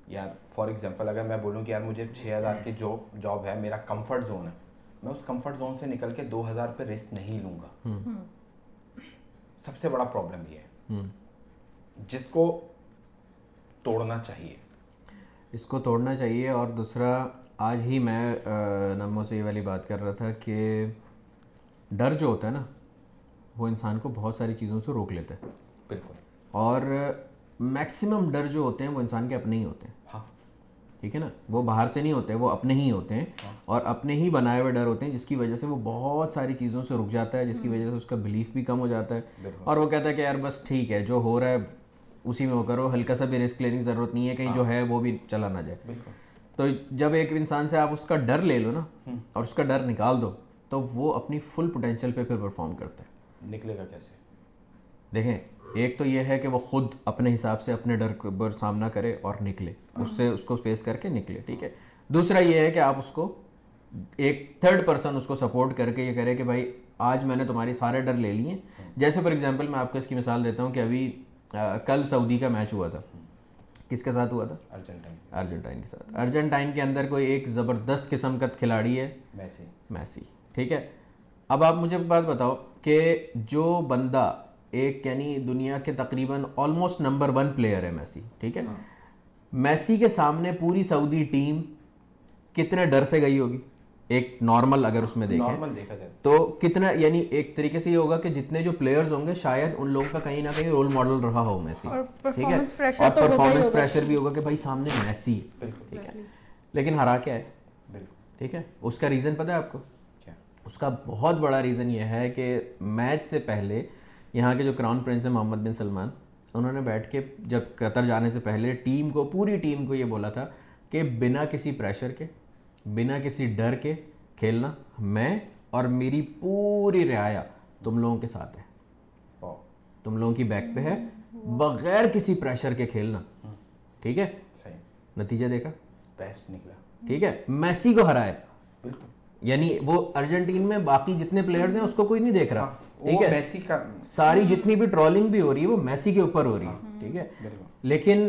یار فار ایگزامپل اگر میں بولوں کہ یار مجھے چھ ہزار کی جو جاب ہے میرا کمفرٹ زون ہے۔ میں اس کمفرٹ زون سے نکل کے دو ہزار پہ رسک نہیں لوں گا۔ سب سے بڑا پرابلم یہ ہے۔ جس کو توڑنا چاہیے۔ اس کو توڑنا چاہیے اور دوسرا آج ہی میں نمو سے یہ والی بات کر رہا تھا کہ ڈر جو ہوتا ہے نا وہ انسان کو بہت ساری چیزوں سے روک لیتا ہے۔ بالکل۔ اور میکسیمم ڈر جو ہوتے ہیں وہ انسان کے اپنے ہی ہوتے ہیں۔ ہاں۔ ٹھیک ہے نا؟ وہ باہر سے نہیں ہوتے وہ اپنے ہی ہوتے ہیں۔ اور اپنے ہی بنائے ہوئے ڈر ہوتے ہیں جس کی وجہ سے وہ بہت ساری چیزوں سے رک جاتا ہے جس کی وجہ سے اس کا بلیف بھی کم ہو جاتا ہے۔ اور وہ کہتا ہے کہ یار بس ٹھیک ہے جو ہو رہا ہے اسی میں وہ کرو۔ ہلکا سا بھی رسک لینے کی ضرورت نہیں ہے کہیں جو ہے وہ بھی چلا نہ جائے۔ بالکل۔ تو جب ایک انسان سے آپ اس کا ڈر لے لو نا اور اس کا ڈر نکال دو تو وہ اپنی فل پوٹینشیل پہ پھر پرفارم کرتا ہے۔ نکلے گا کیسے؟ دیکھیں ایک تو یہ ہے کہ وہ خود اپنے حساب سے اپنے ڈر پر سامنا کرے اور نکلے۔ اس سے اس کو فیس کر کے نکلے ٹھیک ہے۔ دوسرا یہ ہے کہ آپ اس کو ایک تھرڈ پرسن اس کو سپورٹ کر کے یہ کرے کہ بھائی آج میں نے تمہاری سارے ڈر لے لیے۔ جیسے فار ایگزامپل میں آپ کو اس کی مثال دیتا ہوں کہ ابھی کل سعودی کا میچ ہوا تھا۔ کس کے ساتھ ہوا تھا؟ ارجنٹائن ارجنٹائن کے ساتھ۔ ارجنٹائن کے اندر کوئی ایک زبردست قسم کا کھلاڑی ہے؟ میسی۔ میسی۔ ٹھیک ہے۔ اب آپ مجھے بات بتاؤ کہ جو بندہ ایک یعنی دنیا کے تقریباً آلموسٹ نمبر ون پلیئر ہے میسی ٹھیک ہے؟ میسی کے سامنے پوری سعودی ٹیم کتنے ڈر سے گئی ہوگی؟ ایک نارمل اگر اس میں دیکھیں تو کتنا یعنی ایک طریقے سے یہ ہوگا کہ جتنے جو پلیئرز ہوں گے شاید ان لوگوں کا کہیں نہ کہیں رول ماڈل رہا ہو میسی۔ ٹھیک ہے؟ اور پرفارمنس پریشر بھی ہوگا کہ بھائی سامنے میسی۔ ہے ٹھیک ہے؟ لیکن ہرا کیا ہے؟ ٹھیک ہے؟ اس کا ریزن پتہ ہے آپ کو؟ اس کا بہت بڑا ریزن یہ ہے کہ میچ سے پہلے یہاں کے جو کراؤن پرنس ہیں محمد بن سلمان انہوں نے بیٹھ کے جب قطر جانے سے پہلے ٹیم کو پوری ٹیم کو یہ بولا تھا کہ بنا کسی پریشر کے بنا کسی ڈر کے کھیلنا میں اور میری پوری رعایا تم لوگوں کے ساتھ ہے۔ تم لوگوں کی بیک پہ ہے۔ بغیر کسی پریشر کے کھیلنا۔ ٹھیک ہے؟ صحیح۔ نتیجہ دیکھا۔ بیسٹ نکلا۔ ٹھیک ہے؟ میسی کو ہرایا بالکل۔ یعنی وہ ارجنٹین میں باقی جتنے پلیئرز ہیں اس کو کوئی نہیں دیکھ رہا۔ ٹھیک وہ ہے؟ میسی کا۔ ساری جتنی بھی ٹرولنگ بھی ہو رہی ہے وہ میسی کے اوپر ہو رہی ہے۔ ٹھیک ہے؟ لیکن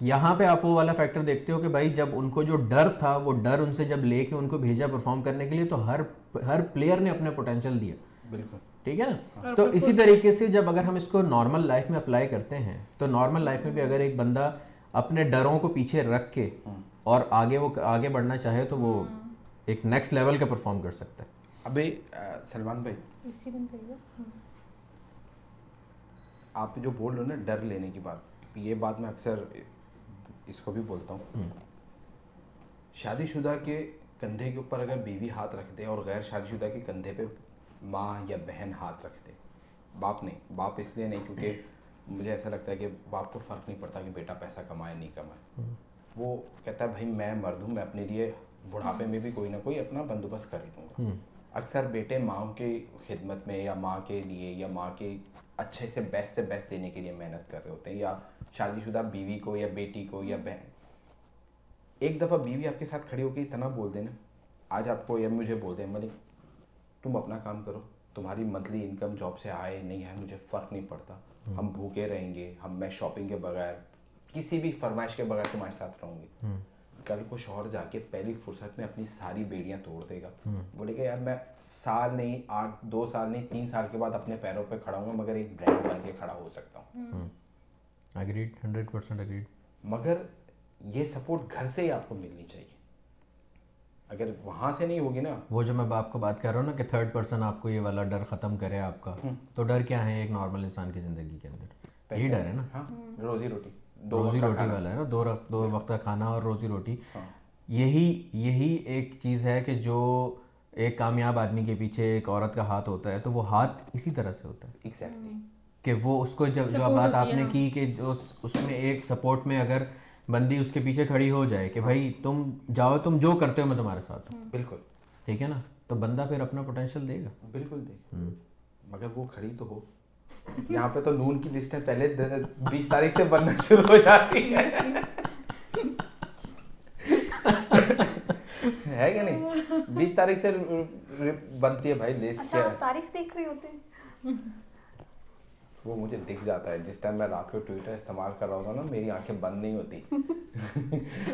یہاں پہ آپ وہ والا فیکٹر دیکھتے ہو کہ بھائی جب ان کو جو ڈر تھا وہ ڈر ان سے جب لے کے ان کو بھیجا پرفارم کرنے کے لیے تو ہر ہر پلیئر نے اپنے پوٹینشیل دیا۔ بالکل۔ ٹھیک ہے نا؟ تو اسی طریقے سے جب اگر ہم اس کو نارمل لائف میں اپلائی کرتے ہیں تو نارمل لائف میں بھی اگر ایک بندہ اپنے ڈروں کو پیچھے رکھ کے اور آگے وہ آگے بڑھنا چاہے تو وہ ایک نیکسٹ لیول کا پرفارم کر سکتا ہے۔ ابھی سلمان بھائی۔ کریے آپ جو بول رہے ہو نا ڈر لینے کی بات یہ بات میں اکثر اس کو بھی بولتا ہوں۔ شادی شدہ کے کندھے کے اوپر اگر بیوی ہاتھ رکھ دے اور غیر شادی شدہ کے کندھے پہ ماں یا بہن ہاتھ رکھ دے۔ باپ نہیں باپ اس لیے نہیں کیونکہ مجھے ایسا لگتا ہے کہ باپ کو فرق نہیں پڑتا کہ بیٹا پیسہ کمائے نہیں کمائے۔ وہ کہتا ہے بھائی میں مرد ہوں میں اپنے لیے بڑھاپے میں بھی کوئی نہ کوئی اپنا بندوبست کر ہی دوں گا۔ اکثر بیٹے ماں کے خدمت میں یا ماں کے لیے یا ماں کے اچھے سے بیسٹ سے بیسٹ دینے کے لیے محنت کر رہے ہوتے ہیں یا شادی شدہ بیوی کو یا بیٹی کو یا بہن۔ ایک دفعہ بیوی آپ کے ساتھ کھڑی ہو کے اتنا بول دینا آج آپ کو یا مجھے بول دیں ملک تم اپنا کام کرو تمہاری منتھلی انکم جاب سے آئے نہیں ہے مجھے فرق نہیں پڑتا۔ ہم۔ بھوکے رہیں گے ہم میں شاپنگ کے بغیر کسی بھی فرمائش کے بغیر تمہارے ساتھ رہوں گی کل کو شوہر جا کے پہلی فرصت میں اپنی ساری بیڑیاں توڑ دے گا۔ بولے گا یار میں سال نہیں آٹھ دو سال نہیں تین سال کے بعد اپنے پیروں پہ کھڑا ہوں گا مگر ایک برانڈ بن کے کھڑا ہو سکتا ہوں۔ اگریڈ ہنڈریڈ پرسینٹ اگریڈ مگر یہ سپورٹ گھر سے ہی آپ کو ملنی چاہیے۔ اگر وہاں سے نہیں ہوگی نا۔ وہ جو میں آپ کو بات کر رہا ہوں نا کہ تھرڈ پرسن آپ کو یہ والا ڈر ختم کرے آپ کا تو ڈر کیا ہے ایک نارمل انسان کی زندگی کے اندر؟ یہی ڈر ہے نا۔ ہاں، روزی روٹی روزی روٹی والا ہے نا دو دو ہاں۔ وقت کا کھانا اور روزی روٹی۔ ہاں۔ یہی یہی ایک چیز ہے کہ جو ایک کامیاب آدمی کے پیچھے ایک عورت کا ہاتھ ہوتا ہے تو وہ ہاتھ اسی طرح سے ہوتا ہے۔ ایگزیکٹلی کہ وہ اس کو جب جو بات آپ نے کی کہ اس میں ایک سپورٹ میں اگر بندی اس کے پیچھے کھڑی ہو جائے کہ بھائی تم جاؤ تم جو کرتے ہو میں تمہارے ساتھ ہوں۔ بالکل۔ ٹھیک ہے نا؟ تو بندہ پھر اپنا پوٹینشیل دے گا۔ بالکل دے مگر وہ کھڑی تو ہو۔ یہاں پہ تو نون کی لسٹیں پہلے بیس تاریخ سے بننا شروع ہو جاتی ہے۔ کہ نہیں؟ بیس تاریخ سے بنتی ہے بھائی لسٹ اچھا، کیا تاریخ دیکھ رہے ہوتے ہیں۔ وہ مجھے دکھ جاتا ہے۔ جس ٹائم میں رات کو ٹویٹر استعمال کر رہا ہوتا ہوں نا میری آنکھیں بند نہیں ہوتی۔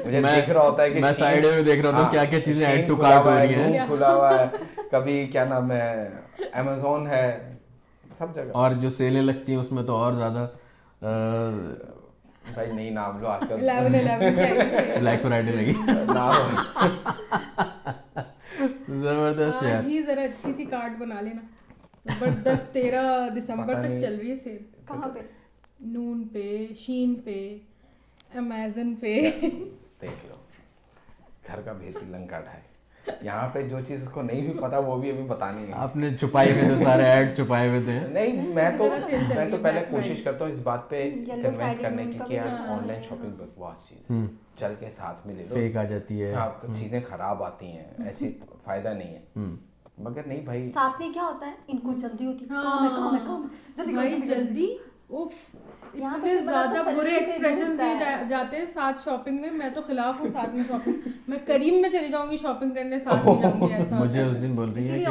مجھے دیکھ رہا ہوتا ہے کہ میں سائیڈ میں دیکھ رہا ہوں ہاں، کیا کیا چیزیں ایڈ ٹو کارٹ ہو رہی ہیں۔ کھلا ہوا ہے۔ کبھی کیا نام ہے امیزون ہے۔ سب جگہ۔ اور جو سیلیں لگتی ہیں اس میں تو اور زیادہ بھائی نہیں نام لو آج کل بلیک فرائیڈے لگی۔ نام۔ زبردست ہے جی ذرا اچھی سی کارڈ بنا لینا۔ بٹ دس تیرہ دسمبر تک چل رہی ہے سیل کہاں پہ نون پہ شین پہ امیزن پہ دیکھ لو گھر کا لنکا یہاں پہ جو چیز کو نہیں بھی پتا وہ بھی ابھی بتانی ہے آپ نے چھپائی ہوئے تھے سارے ایڈ چھپائے ہوئے تھے نہیں میں تو میں تو پہلے کوشش کرتا ہوں اس بات پہ کنوینس کرنے کی کہ یار آن لائن شاپنگ بکواس چیز ہے چل کے ساتھ میں لے لو فیک آ جاتی ہے چیزیں خراب آتی ہیں ایسی فائدہ نہیں ہے مگر نہیں بھائی۔ ساتھ میں کیا ہوتا ہے؟ ان کو جلدی ہوتی ہے۔ کام ہے کام ہے ہاں۔ کام جلدی بھائی جلدی اوف اتنے زیادہ برے ایکسپریشن دیے جاتے ہیں ساتھ شاپنگ میں۔ میں تو خلاف ہوں ساتھ میں شاپنگ میں کریم میں چلی جاؤں گی شاپنگ کرنے ساتھ میں جاؤں گی مجھے اس دن بول رہی ہے کہ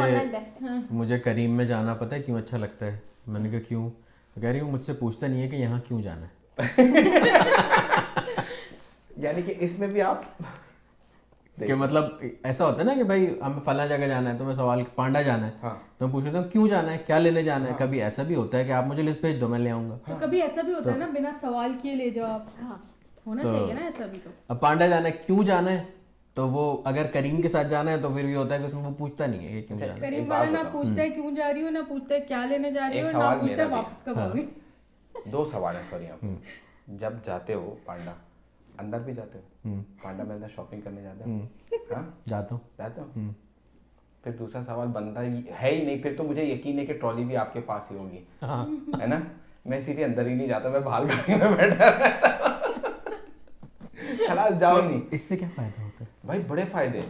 ہاں۔ مجھے کریم میں جانا پتہ ہے کیوں اچھا لگتا ہے؟ میں نے کہا کیوں؟ کہہ رہی ہوں مجھ سے پوچھتا نہیں ہے کہ یہاں کیوں جانا ہے۔ یعنی کہ اس میں بھی آپ کہ مطلب ایسا ہوتا ہے نا کہ بھائی ہمیں فلاں جگہ جانا ہے تو میں سوال پانڈا جانا ہے ہاں۔ تو میں پوچھتا ہوں کیوں جانا ہے؟ کیا لینے جانا ہے؟ ہاں۔ کبھی ایسا بھی ہوتا ہے کہ آپ مجھے لسٹ بھیج دو میں لے آؤں گا۔ کبھی ایسا بھی ہوتا ہے نا بنا سوال کیے لے جاؤ آپ۔ ہاں۔ ہونا چاہیے نا ایسا بھی تو۔ اب پانڈا جانا ہے کیوں جانا ہے؟ تو وہ اگر کریم کے ساتھ جانا ہے تو پھر بھی ہوتا ہے کہ اس میں وہ پوچھتا نہیں ہے کہ کیوں جانا ہے۔ کریم والا نہ پوچھتا ہے کیوں جا رہی ہو نہ پوچھتا ہے کیا لینے جا رہی ہو نہ پوچھتا ہے واپس کب ہوگی۔ دو سوال ہیں سوری آپ۔ جب جاتے ہو پانڈا اندر بھی جاتے ہو؟ پانڈا میں اندر شاپنگ کرنے جاتے ہو؟ ہاں؟ جاتا ہوں۔ جاتا ہوں۔ پھر دوسرا سوال بنتا ہے ہی نہیں پھر تو مجھے یقین ہے کہ ٹرالی بھی آپ کے پاس ہی ہوگی ہاں۔ ہے نا؟ میں اسی اندر ہی نہیں جاتا میں باہر گاڑی میں بیٹھا رہتا خلاص جاؤ نہیں۔ اس سے کیا فائدہ ہوتا ہے؟ بھائی بڑے فائدے۔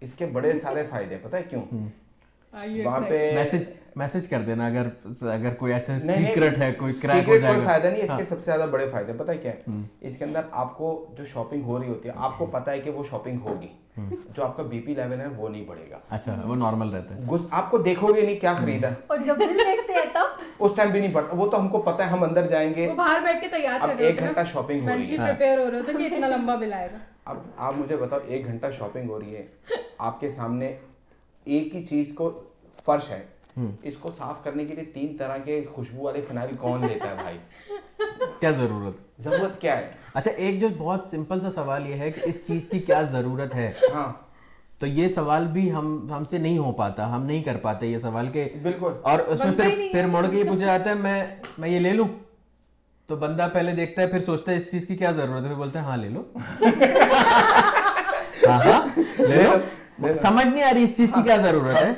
اس کے بڑے سارے فائدے پتہ ہے کیوں؟ وہاں پہ میسج کر دینا اگر اگر کوئی ایسا سیکرٹ ہے کوئی کریک ہو جائے گا۔ سیکرٹ کوئی فائدہ نہیں اس ہاں۔ کے سب سے زیادہ بڑے فائدے پتہ کیا ہے؟ اس کے اندر آپ کو جو شاپنگ ہو رہی ہوتی ہے آپ کو پتہ ہے کہ وہ شاپنگ ہوگی۔ جو آپ کا بی پی لیول ہے وہ نہیں بڑھے گا۔ اچھا وہ نارمل رہتا ہے۔ آپ کو دیکھو گے نہیں کیا خریدا۔ اور جب بل دیکھتے ہیں تو اس ٹائم بھی نہیں پڑتا وہ تو ہم کو پتہ ہے ہم اندر جائیں گے۔ باہر بیٹھ کے تیار کر رہے ہیں ایک گھنٹہ شاپنگ ہو رہی ہے۔ پریپیئر ہاں۔ ہو رہے ہو تو کہ اتنا لمبا بل آئے گا۔ اب آپ مجھے بتاؤ ایک گھنٹہ شاپنگ ہو رہی ہے آپ کے سامنے ایک ہی چیز کو فرش ہے۔ اس کو صاف کرنے کے لیے تین طرح کے خوشبو والے فنائل کون لیتا ہے بھائی؟ کیا ضرورت؟ ضرورت کیا ہے؟ اچھا ایک جو بہت سمپل سا سوال یہ ہے کہ اس چیز کی کیا ضرورت ہے؟ ہاں۔ تو یہ سوال بھی ہم ہم سے نہیں ہو پاتا ہم نہیں کر پاتے یہ سوال کے۔ بالکل۔ اور اس میں پھر پھر مڑ کے یہ پوچھا جاتا ہے میں میں یہ لے لوں؟ تو بندہ پہلے دیکھتا ہے پھر سوچتا ہے اس چیز کی کیا ضرورت ہے پھر بولتا ہے ہاں لے لو۔ ہاں،, ہاں لے لو۔ سمجھ نہیں آ رہی اس چیز کی کیا ضرورت ہے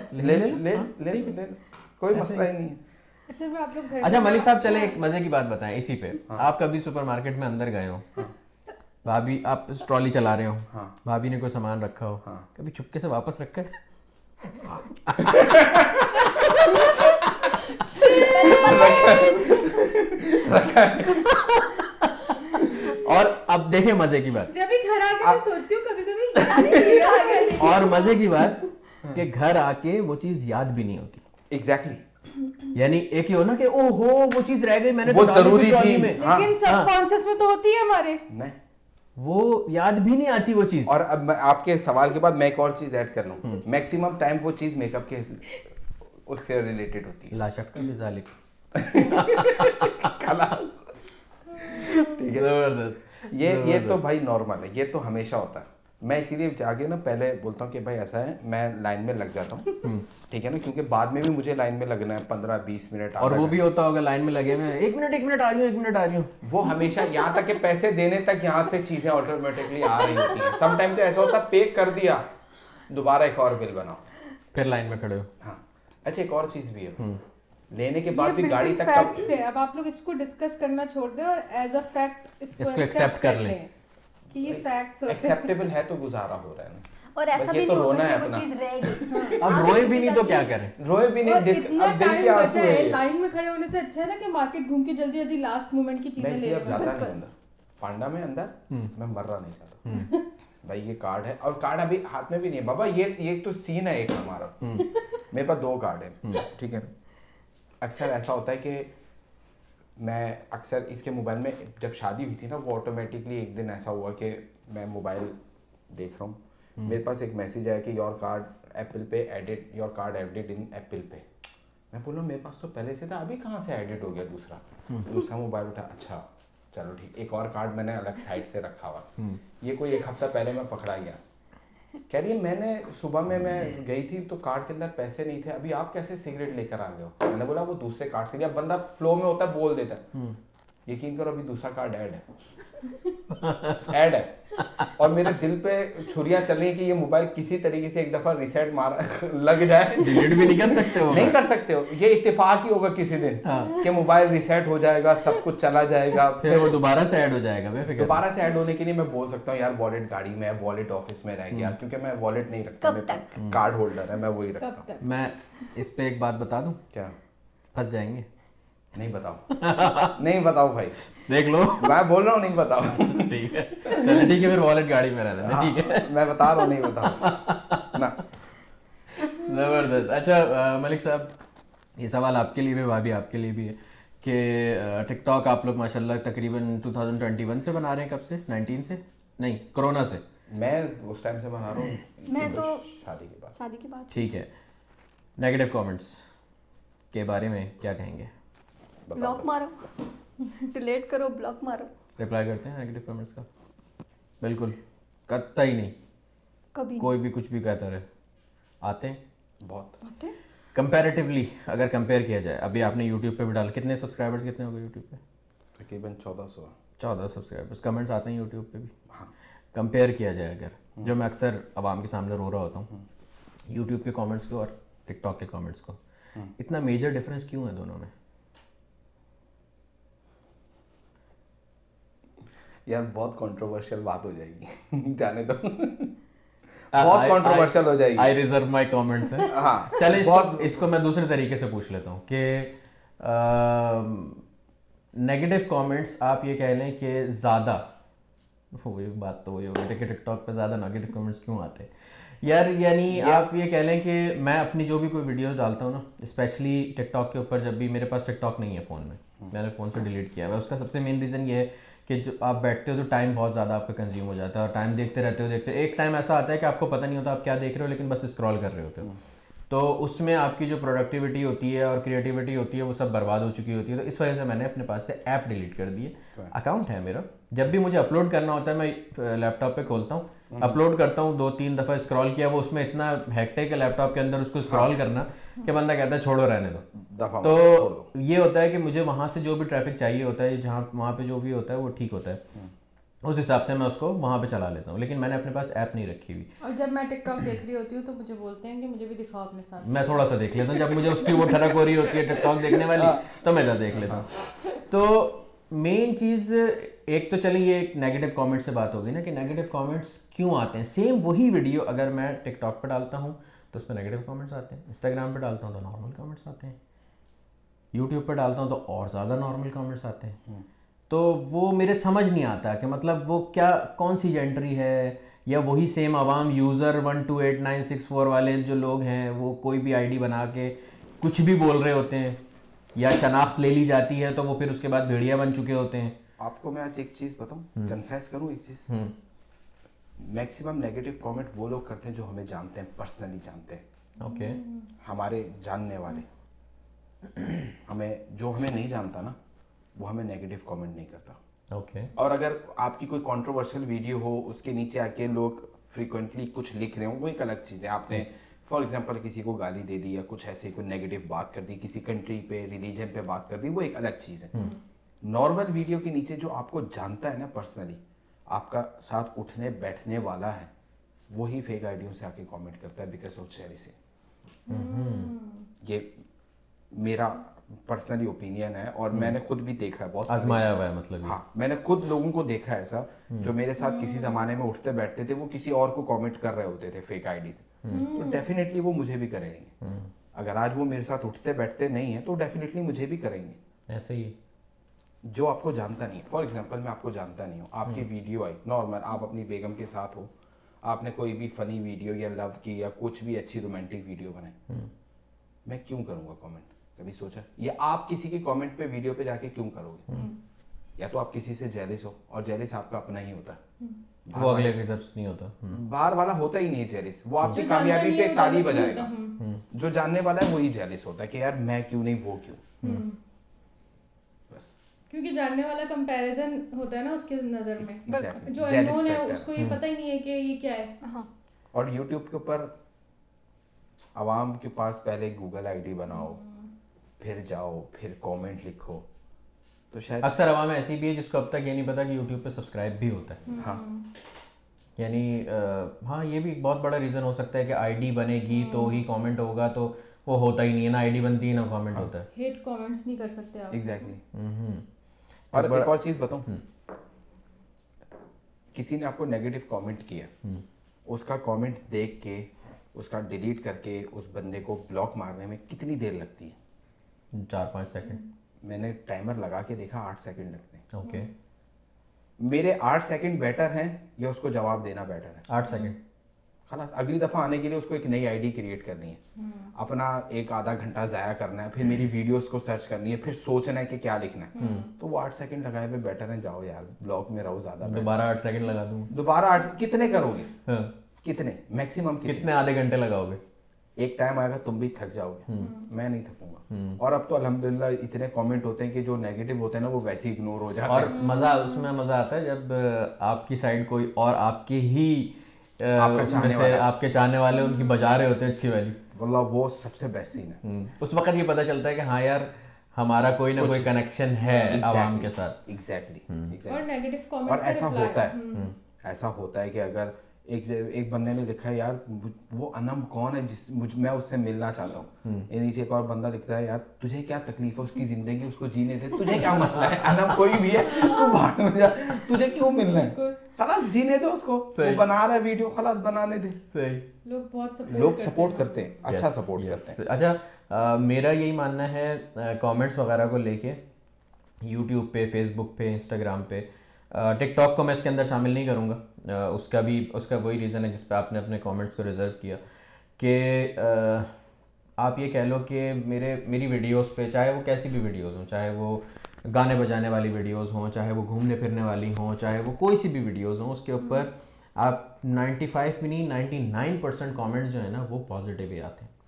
کوئی مسئلہ ہی نہیں ہے اچھا ملک صاحب چلے ایک مزے کی بات بتائیں اسی پہ آپ کبھی سپر مارکیٹ میں اندر گئے ہو بھابھی آپ ٹرالی چلا رہے ہو بھابھی نے کوئی سامان رکھا ہو کبھی چھپکے سے واپس رکھا ہے اور اب دیکھیں مزے کی بات۔ جب گھر آ کے سوچتی ہوں کبھی کبھی اور مزے کی بات ہاں۔ کہ گھر آ کے وہ چیز یاد بھی نہیں ہوتی۔ ایگزیکٹلی یعنی ایک ہی ہو نا کہ او ہو وہ چیز رہ گئی میں نے وہ ضروری تھی۔ ہاں۔ لیکن ہاں۔ سب کانشس میں تو ہوتی ہے ہمارے۔ نہیں۔ وہ یاد بھی نہیں آتی وہ چیز۔ اور اب آپ کے سوال کے بعد میں ایک اور چیز ایڈ کر لوں۔ میکسیمم ٹائم وہ چیز میک اپ کے اس سے ریلیٹڈ ہوتی ہے۔ لاشک کا ذالک۔ خلاص۔ ٹھیک ہے۔ یہ یہ تو بھائی نارمل ہے یہ تو ہمیشہ ہوتا ہے۔ میں اسی لیے جا کے نا پہلے بولتا ہوں کہ بھائی ایسا ہے میں لائن میں لگ جاتا ہوں۔ ٹھیک ہے نا کیونکہ بعد میں بھی مجھے لائن میں لگنا ہے پندرہ بیس منٹ اور وہ بھی ہوتا ہوگا لائن میں لگے ہوئے ایک منٹ ایک منٹ آ رہی ہوں ایک منٹ آ رہی ہوں۔ وہ ہمیشہ یہاں تک کہ پیسے دینے تک یہاں سے چیزیں آٹومیٹکلی آ رہی ہوتی ہیں۔ سم ٹائم تو ایسا ہوتا ہے پے کر دیا دوبارہ ایک اور بل بناؤ۔ پھر لائن میں کھڑے ہو۔ ہاں۔ اچھا ایک اور چیز بھی ہے۔ لینے کے بعد بھی گاڑی تک سے اب آپ لوگ اس کو ڈسکس کرنا چھوڑ دیں اور ایز اے فیکٹ اس کو ایکسیپٹ کر لیں۔ کہ یہ فیکٹس ایکسیپٹیبل ہے تو گزارا ہو رہا ہے اور ایسا بھی نہیں رونا ہے اپنا۔ اب روئے بھی نہیں تو کیا کریں؟ روئے بھی نہیں اب دل کے آنسو ہے لائن میں کھڑے ہونے سے اچھا ہے نا کہ مارکیٹ گھوم کے جلدی جلدی لاسٹ مومنٹ کی چیزیں لے لیں۔ میں نہیں اندر۔ پانڈا میں اندر میں مر رہا نہیں چاہتا۔ بھائی یہ کارڈ ہے۔ اور کارڈ ابھی ہاتھ میں بھی نہیں ہے۔ بابا یہ یہ تو سین ہے ایک ہمارا۔ میرے پاس دو کارڈ ہیں۔ ٹھیک ہے۔ اکثر ایسا ہوتا ہے کہ میں اکثر اس کے موبائل میں جب شادی ہوئی تھی نا وہ آٹومیٹکلی ایک دن ایسا ہوا کہ میں موبائل دیکھ رہا ہوں۔ میرے پاس ایک میسیج آیا کہ یور کارڈ ایپل پہ edit your card edit in Apple پہ میں بولوں میرے پاس تو پہلے سے تھا ابھی کہاں سے ایڈٹ ہو گیا دوسرا؟ دوسرا موبائل اٹھا اچھا چلو ٹھیک۔ ایک اور کارڈ میں نے الگ سائڈ سے رکھا ہوا۔ یہ کوئی ایک ہفتہ پہلے میں پکڑا گیا۔ کہہ رہی ہے میں نے صبح میں میں گئی تھی تو کارڈ کے اندر پیسے نہیں تھے ابھی آپ کیسے سگریٹ لے کر آ گئے ہو؟ میں نے بولا وہ دوسرے کارڈ سے لیا بندہ فلو میں ہوتا ہے بول دیتا ہے۔ یقین کرو ابھی دوسرا کارڈ ایڈ ہے۔ ایڈ ہے اور میرے دل پہ چھریاں چل رہی ہیں کہ یہ موبائل کسی طریقے سے ایک دفعہ ریسیٹ مار لگ جائے ڈیلیٹ بھی نہیں کر سکتے ہو نہیں کر سکتے ہو یہ اتفاق ہی ہوگا کسی دن کہ موبائل ریسیٹ ہو جائے گا سب کچھ چلا جائے گا پھر وہ دوبارہ سے ایڈ ہو جائے گا دوبارہ سے ایڈ ہونے کے لیے میں بول سکتا ہوں یار والٹ گاڑی میں ہے والٹ آفس میں رہ گیا کیونکہ میں والٹ نہیں رکھتا میں کارڈ ہولڈر ہے میں وہی رکھتا ہوں میں اس پہ ایک بات بتا دوں کیا پھنس جائیں گے نہیں بتاؤ۔ نہیں بتاؤ بھائی۔ دیکھ لو۔ میں بول رہا ہوں نہیں بتاؤ۔ ٹھیک ہے۔ چلے ٹھیک ہے پھر والٹ گاڑی میں رہنا ٹھیک ہے۔ ہاں، میں بتا رہا ہوں نہیں بتاؤ۔ زبردست۔ اچھا ملک صاحب یہ سوال آپ کے لیے بھی بھابھی آپ کے لیے بھی ہے کہ ٹک ٹاک آپ لوگ ماشاء اللہ تقریباً ٹو تھاؤزینڈ ٹوئنٹی ون سے بنا رہے ہیں کب سے؟ نائنٹین سے؟ نہیں کرونا سے۔ میں اس ٹائم سے بنا رہا ہوں۔ میں تو شادی کے بعد۔ شادی کے بعد۔ ٹھیک ہے۔ نگیٹو کامنٹس کے بارے میں کیا کہیں گے؟ بلاک مارو۔ ڈیلیٹ کرو بلاک مارو۔ ریپلائی کرتے ہیں نیگیٹو کمنٹس کا؟ بالکل کرتا ہی نہیں۔ کبھی کوئی بھی کچھ بھی کہتا رہے۔ آتے ہیں؟ بہت۔ کمپیریٹیولی اگر کمپیئر کیا جائے ابھی آپ نے یوٹیوب پہ بھی ڈال کتنے سبسکرائبرز کتنے ہو گئے یوٹیوب پہ؟ تقریباً چودہ سو۔ چودہ سبسکرائبرس کمنٹس آتے ہیں یوٹیوب پہ بھی؟ ہاں۔ کمپیئر کیا جائے اگر جو میں اکثر عوام کے سامنے رو رہا ہوتا ہوں۔ یوٹیوب کے کامنٹس کو اور ٹک ٹاک کے کامنٹس کو۔ اتنا میجر ڈفرینس کیوں ہے دونوں میں؟ یار بہت کنٹروورشل بات ہو جائے گی۔ جانے دو۔ بہت کنٹروورشل ہو جائے گی۔ آئی ریزرو مائی کامنٹس ہاں۔ چلے اس کو میں دوسرے طریقے سے پوچھ لیتا ہوں کہ نیگیٹو کامنٹس آپ یہ کہہ لیں کہ زیادہ وہی بات تو وہی ہو گئی۔ ٹک ٹاک پہ زیادہ نیگیٹو کامنٹس کیوں آتے یار یعنی آپ یہ کہہ لیں کہ میں اپنی جو بھی کوئی ویڈیوز ڈالتا ہوں نا اسپیشلی ٹک ٹاک کے اوپر جب بھی میرے پاس ٹک ٹاک نہیں ہے فون میں۔ میں نے فون سے ڈیلیٹ کیا۔ ہوا ہے اس کا سب سے مین ریزن یہ ہے کہ جو آپ بیٹھتے ہو تو ٹائم بہت زیادہ آپ کا کنزیوم ہو جاتا ہے اور ٹائم دیکھتے رہتے ہو دیکھتے ایک ٹائم ایسا آتا ہے کہ آپ کو پتہ نہیں ہوتا آپ کیا دیکھ رہے ہو لیکن بس اسکرال کر رہے ہوتے ہو۔ تو اس میں آپ کی جو پروڈکٹیوٹی ہوتی ہے اور کریٹیوٹی ہوتی ہے وہ سب برباد ہو چکی ہوتی ہے۔ تو اس وجہ سے میں نے اپنے پاس سے ایپ ڈیلیٹ کر دی ہے۔ اکاؤنٹ ہے میرا۔ جب بھی مجھے اپلوڈ کرنا ہوتا ہے میں لیپ ٹاپ پہ کھولتا ہوں۔ Mm-hmm. اپلوڈ کرتا ہوں دو تین دفعہ اسکرال کیا وہ اس میں اتنا ہیکٹے کے لیپ ٹاپ کے اندر اس کو اسکرال کرنا کہ بندہ کہتا ہے چھوڑو رہنے دو۔ تو یہ ہوتا ہے کہ مجھے وہاں سے جو بھی ٹریفک چاہیے ہوتا ہے جہاں وہاں پہ جو بھی ہوتا ہے وہ ٹھیک ہوتا ہے۔ اس حساب سے میں اس کو وہاں پہ چلا لیتا ہوں۔ لیکن میں نے اپنے پاس ایپ نہیں رکھی ہوئی۔ اور جب میں ٹک ٹاک دیکھ رہی ہوتی ہوں تو مجھے بولتے ہیں کہ مجھے بھی دکھاؤ اپنے ساتھ۔ میں تھوڑا سا دیکھ لیتا ہوں۔ جب مجھے اس کی وہ ٹھڑک ہو رہی ہوتی ہے ٹک ٹاک دیکھنے والی تو میں دیکھ لیتا ہوں۔ تو مین چیز ایک تو چلیں یہ ایک نیگیٹو کامنٹ سے بات ہوگی نا کہ نیگیٹو کامنٹس کیوں آتے ہیں؟ سیم وہی ویڈیو اگر میں ٹک ٹاک پہ ڈالتا ہوں تو اس میں نیگیٹو کامنٹس آتے ہیں انسٹاگرام پہ ڈالتا ہوں تو نارمل کامنٹس آتے ہیں یوٹیوب پہ ڈالتا ہوں تو اور زیادہ نارمل کامنٹس آتے ہیں۔ تو وہ میرے سمجھ نہیں آتا کہ مطلب وہ کیا کون سی جینٹری ہے؟ یا وہی سیم عوام user one two eight nine six four والے جو لوگ ہیں وہ کوئی بھی آئی ڈی بنا کے کچھ بھی بول رہے ہوتے ہیں یا شناخت لے لی جاتی ہے تو وہ پھر اس کے بعد بھیڑیا بن چکے ہوتے ہیں۔ آپ کو میں آج ایک چیز بتاؤں کنفیس کروں ایک چیز۔ میکسیمم نیگیٹو کامنٹ وہ لوگ کرتے ہیں جو ہمیں جانتے ہیں پرسنلی جانتے ہیں۔ اوکے ہمارے جاننے والے۔ ہمیں جو ہمیں نہیں جانتا نا وہ ہمیں نیگیٹو کامنٹ نہیں کرتا۔ اوکے اور اگر آپ کی کوئی کانٹروورشل ویڈیو ہو اس کے نیچے آ کے لوگ فریکوینٹلی کچھ لکھ رہے ہوں وہ ایک الگ چیز ہے۔ آپ نے فار ایگزامپل کسی کو گالی دے دی یا کچھ ایسے کوئی نیگیٹو بات کر دی کسی کنٹری پہ ریلیجن پہ بات کر دی وہ ایک الگ چیز ہے۔ نارمل ویڈیو کے نیچے جو آپ کو جانتا ہے نا پرسنلی آپ کا ساتھ اٹھنے بیٹھنے والا ہے وہی فیک آئی ڈیوں سے آ کے کامنٹ کرتا ہے بیکاز آف چیری سے۔ یہ میرا پرسنلی اوپینین ہے اور میں نے خود بھی دیکھا ہے بہت آزمایا ہوا ہے مطلب ہاں میں نے خود لوگوں کو دیکھا ہے ایسا جو میرے ساتھ کسی زمانے میں اٹھتے بیٹھتے تھے وہ کسی اور کو کامنٹ کر رہے ہوتے تھے فیک آئی ڈی سے تو ڈیفینیٹلی وہ مجھے بھی کریں گے۔ اگر آج وہ میرے ساتھ اٹھتے بیٹھتے نہیں ہیں تو ڈیفینیٹلی مجھے بھی کریں گے۔ ایسے ہی۔ جو آپ کو جانتا نہیں ہے۔ فار ایگزامپل میں آپ کو جانتا نہیں ہوں۔ آپ کی ویڈیو آئی۔ نارمل آپ اپنی بیگم کے ساتھ ہو۔ آپ نے کوئی بھی فنی ویڈیو یا لو کی یا کچھ بھی اچھی رومانٹک ویڈیو بنائی۔ میں کیوں کروں گا کامنٹ کبھی سوچا؟ یا آپ کسی کے کامنٹ پہ ویڈیو پہ جا کے کیوں کرو گے؟ یا تو آپ کسی سے جیلس ہو اور جیلس آپ کا اپنا ہی ہوتا۔ ہے وہ اگلے کی طرف نہیں ہوتا۔ باہر والا ہوتا ہی نہیں جیلس وہ آپ کی کامیابی پہ تالی بجائے گا۔ جو جاننے والا ہے وہی جیلس ہوتا ہے کہ یار میں کیوں نہیں وہ کیوں؟ کیونکہ جاننے والا کمپیرزن ہوتا ہے نا اس کے نظر میں. جو انون ہے اس کو یہ پتہ ہی نہیں ہے کہ یہ کیا ہے. ہاں. اور یوٹیوب کے اوپر عوام کے پاس پہلے گوگل آئی ڈی بناؤ پھر جاؤ پھر کومنٹ لکھو. تو شاید اکثر عوام ایسی بھی ہے جس کو اب تک یہ نہیں پتا کہ یوٹیوب پہ سبسکرائب بھی ہوتا ہے. ہاں. یعنی ہاں یہ بھی ایک بہت بڑا ریزن ہو سکتا ہے کہ آئی ڈی بنے گی ہاں. تو ہی کامنٹ ہوگا تو وہ ہوتا ہی نہیں ہے نہ آئی ڈی بنتی ہے نہ کامنٹ ہوتا ہے. ہیٹ کامنٹس نہیں کر سکتے آپ. ایگزیکٹلی ہوں ہوں اور ایک اور چیز بتاؤں۔ کسی نے آپ کو نیگیٹو کامنٹ کیا اس کا کامنٹ دیکھ کے اس کا ڈیلیٹ کر کے اس بندے کو بلاک مارنے میں کتنی دیر لگتی ہے؟ چار پانچ سیکنڈ میں نے ٹائمر لگا کے دیکھا آٹھ سیکنڈ لگتے ہیں۔ اوکے میرے آٹھ سیکنڈ بیٹر ہیں یا اس کو جواب دینا بیٹر ہے؟ آٹھ سیکنڈ خلاص اگلی دفعہ آنے کے لیے اس کو ایک نئی آئی ڈی کریٹ کرنی ہے۔ اپنا ایک آدھا گھنٹہ ضائع کرنا ہے پھر میری ویڈیوز کو سرچ کرنی ہے پھر سوچنا ہے کہ کیا لکھنا ہے۔ تو وہ آٹھ سیکنڈ لگائے ہوئے بیٹر ہیں جاؤ یار بلاگ میں رہو زیادہ دوبارہ آٹھ سیکنڈ لگا دوں۔ دوبارہ آٹھ کتنے کرو گے؟ ہاں۔ کتنے؟ میکسیمم کتنے؟ آدھے گھنٹے لگاؤ گے؟ ایک ٹائم آئے گا تم بھی تھک جاؤ گے۔ میں نہیں تھکوں گا۔ اور اب تو الحمد للہ اتنے کامنٹ ہوتے ہیں کہ جو نیگیٹو ہوتے ہیں نا وہ ویسے اگنور ہو جاتے ہیں۔ اور مزہ اس میں مزہ آتا ہے جب آپ کی سائڈ کوئی اور آپ کے ہی آپ کے چاہنے والے۔ ان کی بجا رہے ہوتے ہیں اچھی والی۔ واللہ وہ سب سے بہترین ہے۔ اس وقت یہ پتہ چلتا ہے کہ ہاں یار ہمارا کوئی نہ کوئی کنیکشن ہے عوام کے ساتھ۔ اور ایسا ہوتا ہے۔ ایسا ہوتا ہے کہ اگر ایک ایک بندے نے لکھا ہے یار وہ انم کون ہے جس مجھ میں اس سے ملنا چاہتا ہوں. یہ نیچے ایک اور بندہ لکھتا ہے یار تجھے کیا تکلیف ہے؟ اس کی زندگی اس کو جینے دے تجھے کیا مسئلہ ہے؟ انم کوئی بھی ہے تو باہر میں جا تجھے کیوں ملنا ہے؟ خلاص جینے دے اس کو۔ وہ بنا رہا ہے ویڈیو خلاص بنانے دے۔ صحیح۔ لوگ بہت لوگ سپورٹ کرتے ہیں۔ اچھا سپورٹ کرتے ہیں۔ اچھا میرا یہی ماننا ہے کامنٹس وغیرہ کو لے کے۔ یوٹیوب پہ فیس بک پہ انسٹاگرام پہ ٹک ٹاک کو میں اس کے اندر شامل نہیں کروں گا۔ اس کا بھی اس کا وہی ریزن ہے جس پہ آپ نے اپنے کامنٹس کو ریزرو کیا کہ آپ یہ کہہ لو کہ میرے میری ویڈیوز پہ چاہے وہ کیسی بھی ویڈیوز ہوں چاہے وہ گانے بجانے والی ویڈیوز ہوں چاہے وہ گھومنے پھرنے والی ہوں چاہے وہ کوئی سی بھی ویڈیوز ہوں اس کے اوپر آپ نائنٹی فائیو بھی نہیں نائنٹی نائن پرسینٹ کامنٹس جو ہیں نا وہ پازیٹیو ہی آتے ہیں۔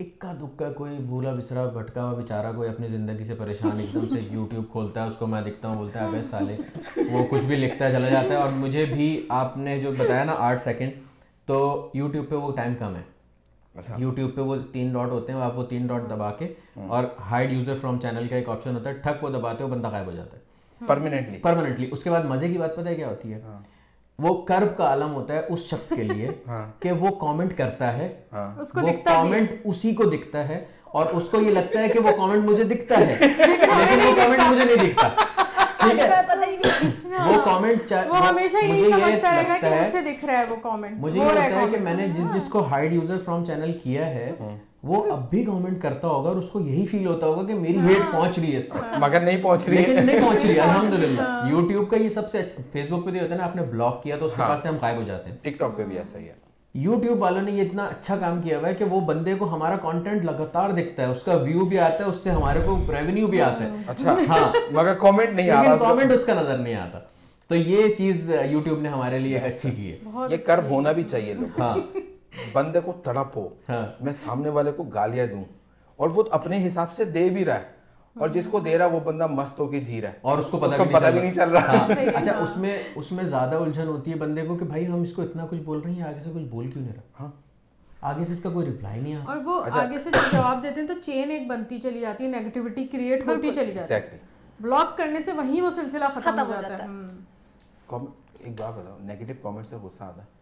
اکا دکا کوئی بھولا بسرا بھٹکا ہوا بیچارہ کوئی اپنی زندگی سے پریشان ایک دم سے یوٹیوب کھولتا ہے اس کو میں دیکھتا ہوں بولتا ہے ابے سالے وہ کچھ بھی لکھتا چلا جاتا ہے۔ اور مجھے بھی آپ نے جو بتایا نا آٹھ سیکنڈ تو یوٹیوب پہ وہ ٹائم کم ہے۔ اچھا۔ یوٹیوب پہ وہ تین ڈاٹ ہوتے ہیں آپ وہ تین ڈاٹ دبا کے اور ہائڈ یوزر فرام چینل کا ایک آپشن ہوتا ہے ٹھک وہ دباتے ہو بندہ غائب ہو جاتا ہے۔ پرماننٹلی۔ پرماننٹلی۔ اس کے بعد مزے کی بات پتہ ہے کیا ہوتی ہے؟ ہاں۔ وہ کرب کا عالم ہوتا ہے اس شخص کے لیے ہاں۔ کہ وہ کامنٹ کرتا ہے۔ ہاں۔ وہ کامنٹ اسی کو دکھتا ہے اور اس کو یہ لگتا ہے کہ وہ کامنٹ مجھے دکھتا ہے۔ لیکن وہ کامنٹ مجھے نہیں دکھتا۔ وہ ہاں۔ کامنٹ وہ ہمیشہ یہی سمجھتا رہے گا کہ مجھ دکھ رہا ہے وہ کامنٹ مجھے یہ لگتا ہے کہ میں نے جس جس کو ہائیڈ یوزر فرام چینل کیا ہے وہ اب بھی گورنمنٹ کرتا ہوگا اور اس کو یہی فیل ہوتا ہوگا کہ میری ہاں۔ ہیٹ پہنچ رہی ہے اس مگر نہیں پہنچ رہی ہے۔ نہیں پہنچ رہی ہے الحمد للہ یوٹیوب کا یہ سب سے اچھا- فیس بک پہ تو ہوتا ہے نا آپ نے بلاک کیا تو اس کے ہاں۔ پاس سے ہم غائب ہو جاتے ہیں۔ ٹک ٹاک پہ بھی ایسا ہی ہے۔ یوٹیوب والوں نے یہ اتنا اچھا کام کیا ہوا ہے کہ وہ بندے کو ہمارا کانٹینٹ لگاتار دکھتا ہے اس کا ویو بھی آتا ہے اس سے ہمارے کو ریونیو بھی آتا ہے۔ ہاں۔ اچھا۔ ہاں۔ مگر کامنٹ نہیں آ رہا۔ کامنٹ اس کا نظر نہیں آتا۔ تو یہ چیز یوٹیوب نے ہمارے لیے اچھی کی ہے۔ یہ کرب ہونا بھی چاہیے ہاں۔ بندے کو تڑپ ہو ہاں۔ میں سامنے والے کو گالیاں دوں۔ اور وہ اپنے حساب سے دے بھی رہا ہے۔ اور جس کو دے رہا وہ بندہ مست ہو کے جی رہا ہے۔ اور اس کو پتہ بھی نہیں چل رہا۔ ہاں۔ اچھا اس میں اس میں زیادہ الجھن ہوتی ہے بندے کو کہ بھائی ہم اس کو اتنا کچھ بول رہے ہیں آگے سے کچھ بول کیوں نہیں رہا ہاں۔ آگے سے اس کا کوئی ریپلائی نہیں آتا۔ اور وہ اچھا۔ آگے سے جب جواب دیتے ہیں تو چین ایک بنتی چلی جاتی ہے نیگیٹیوٹی کریٹ ہوتی چلی جاتی ہے۔ بلاک کرنے سے وہیں وہ سلسلہ ختم ہو جاتا ہے۔ ایک بات بتاؤ نیگیٹو کامنٹ سے غصہ آتا ہے۔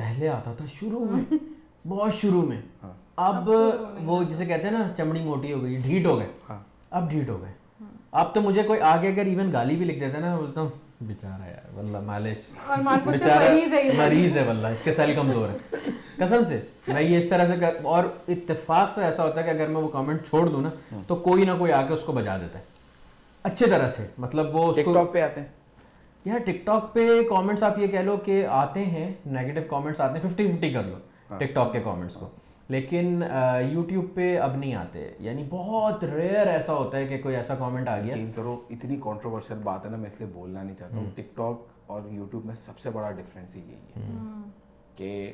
پہلے آتا تھا شروع میں بہت شروع میں۔ ہاں۔ اب وہ جسے کہتے ہیں نا چمڑی موٹی ہو گئی ڈھیٹ ہو گئے۔ ہاں۔ اب ڈھیٹ ہو گئے۔ اب تو مجھے کوئی آگے اگر ایون گالی بھی لکھ دیتا ہے نا بولتا ہوں بیچارہ یار واللہ مالش۔ بیچارہ مریض ہے واللہ اس کے سیل کمزور ہے۔ قسم سے میں یہ اس طرح سے اور اتفاق سے ایسا ہوتا ہے کہ اگر میں وہ کامنٹ چھوڑ دوں نا ہاں۔ تو کوئی نہ کوئی آ کے اس کو بجا دیتا ہے۔ اچھے طرح سے مطلب وہ اس ٹاک پہ آتے ہیں۔ یار ٹک ٹاک پہ کامنٹس آپ یہ کہہ لو کہ آتے ہیں نیگیٹو کامنٹس آتے ہیں ففٹی ففٹی کر لو ہاں۔ ٹک ٹاک کے کامنٹس کو۔ لیکن یوٹیوب پہ اب نہیں آتے۔ یعنی بہت ریئر ایسا ہوتا ہے کہ کوئی ایسا کامنٹ آ گیا۔ کرو اتنی کانٹروورشل بات ہے نا میں اس لیے بولنا نہیں چاہتا ہوں۔ ٹک ٹاک اور یوٹیوب میں سب سے بڑا ڈفرینس یہی ہے کہ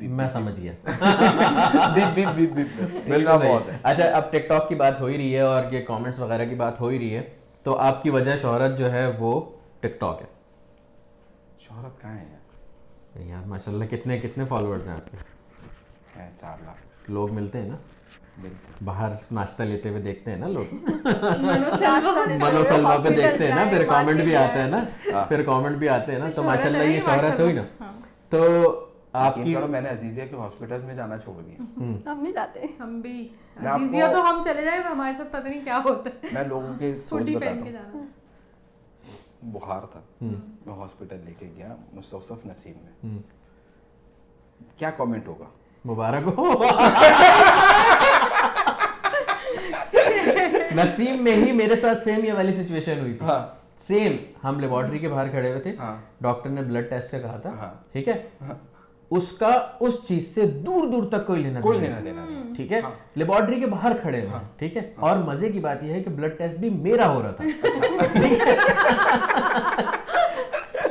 میں سمجھ گیا۔ اچھا اب ٹک ٹاک کی بات ہو ہی رہی ہے اور یہ کامنٹس وغیرہ کی بات ہو ہی رہی ہے تو آپ کی وجہ شہرت جو ہے وہ ٹک ٹاک ہے۔ شہرت کہاں ہے یار؟ ماشاء اللہ کتنے کتنے فالوورز ہیں آپ کے؟ چار لاکھ۔ لوگ ملتے ہیں نا؟ باہر ناشتہ لیتے ہوئے دیکھتے ہیں نا لوگ۔ منو سلوا پہ دیکھتے ہیں نا پھر کامنٹ بھی آتے ہیں نا۔ پھر کامنٹ بھی آتے ہیں نا تو ماشاء اللہ یہ شہرت ہوئی نا۔ تو آپ کی کرو میں نے عزیزیہ کے ہاسپٹل میں جانا چھوڑ دیا۔ ہم نہیں جاتے۔ ہم بھی عزیزیہ تو ہم چلے جائیں ہمارے ساتھ پتہ نہیں کیا ہوتا ہے۔ میں لوگوں کے سوچ بتاتا ہوں۔ بخار تھا۔ میں ہاسپٹل لے کے گیا مستوصف نسیم میں۔ کیا کومنٹ ہوگا؟ مبارک ہو۔ نسیم میں ہی میرے ساتھ سیم یہ والی سچویشن ہوئی تھی۔ ہاں۔ سیم ہم لیبارٹری کے باہر کھڑے ہوئے تھے۔ ہاں۔ ڈاکٹر نے بلڈ ٹیسٹ کا کہا تھا۔ ہاں۔ ٹھیک ہے؟ اس کا اس چیز سے دور دور تک کوئی لینا کوئی لینا دینا ٹھیک ہے؟ ہاں۔ لیبارٹری کے باہر کھڑے ہیں ہاں۔ ٹھیک ہے؟ ہاں۔ اور مزے کی بات یہ ہے کہ بلڈ ٹیسٹ بھی میرا ہو رہا تھا۔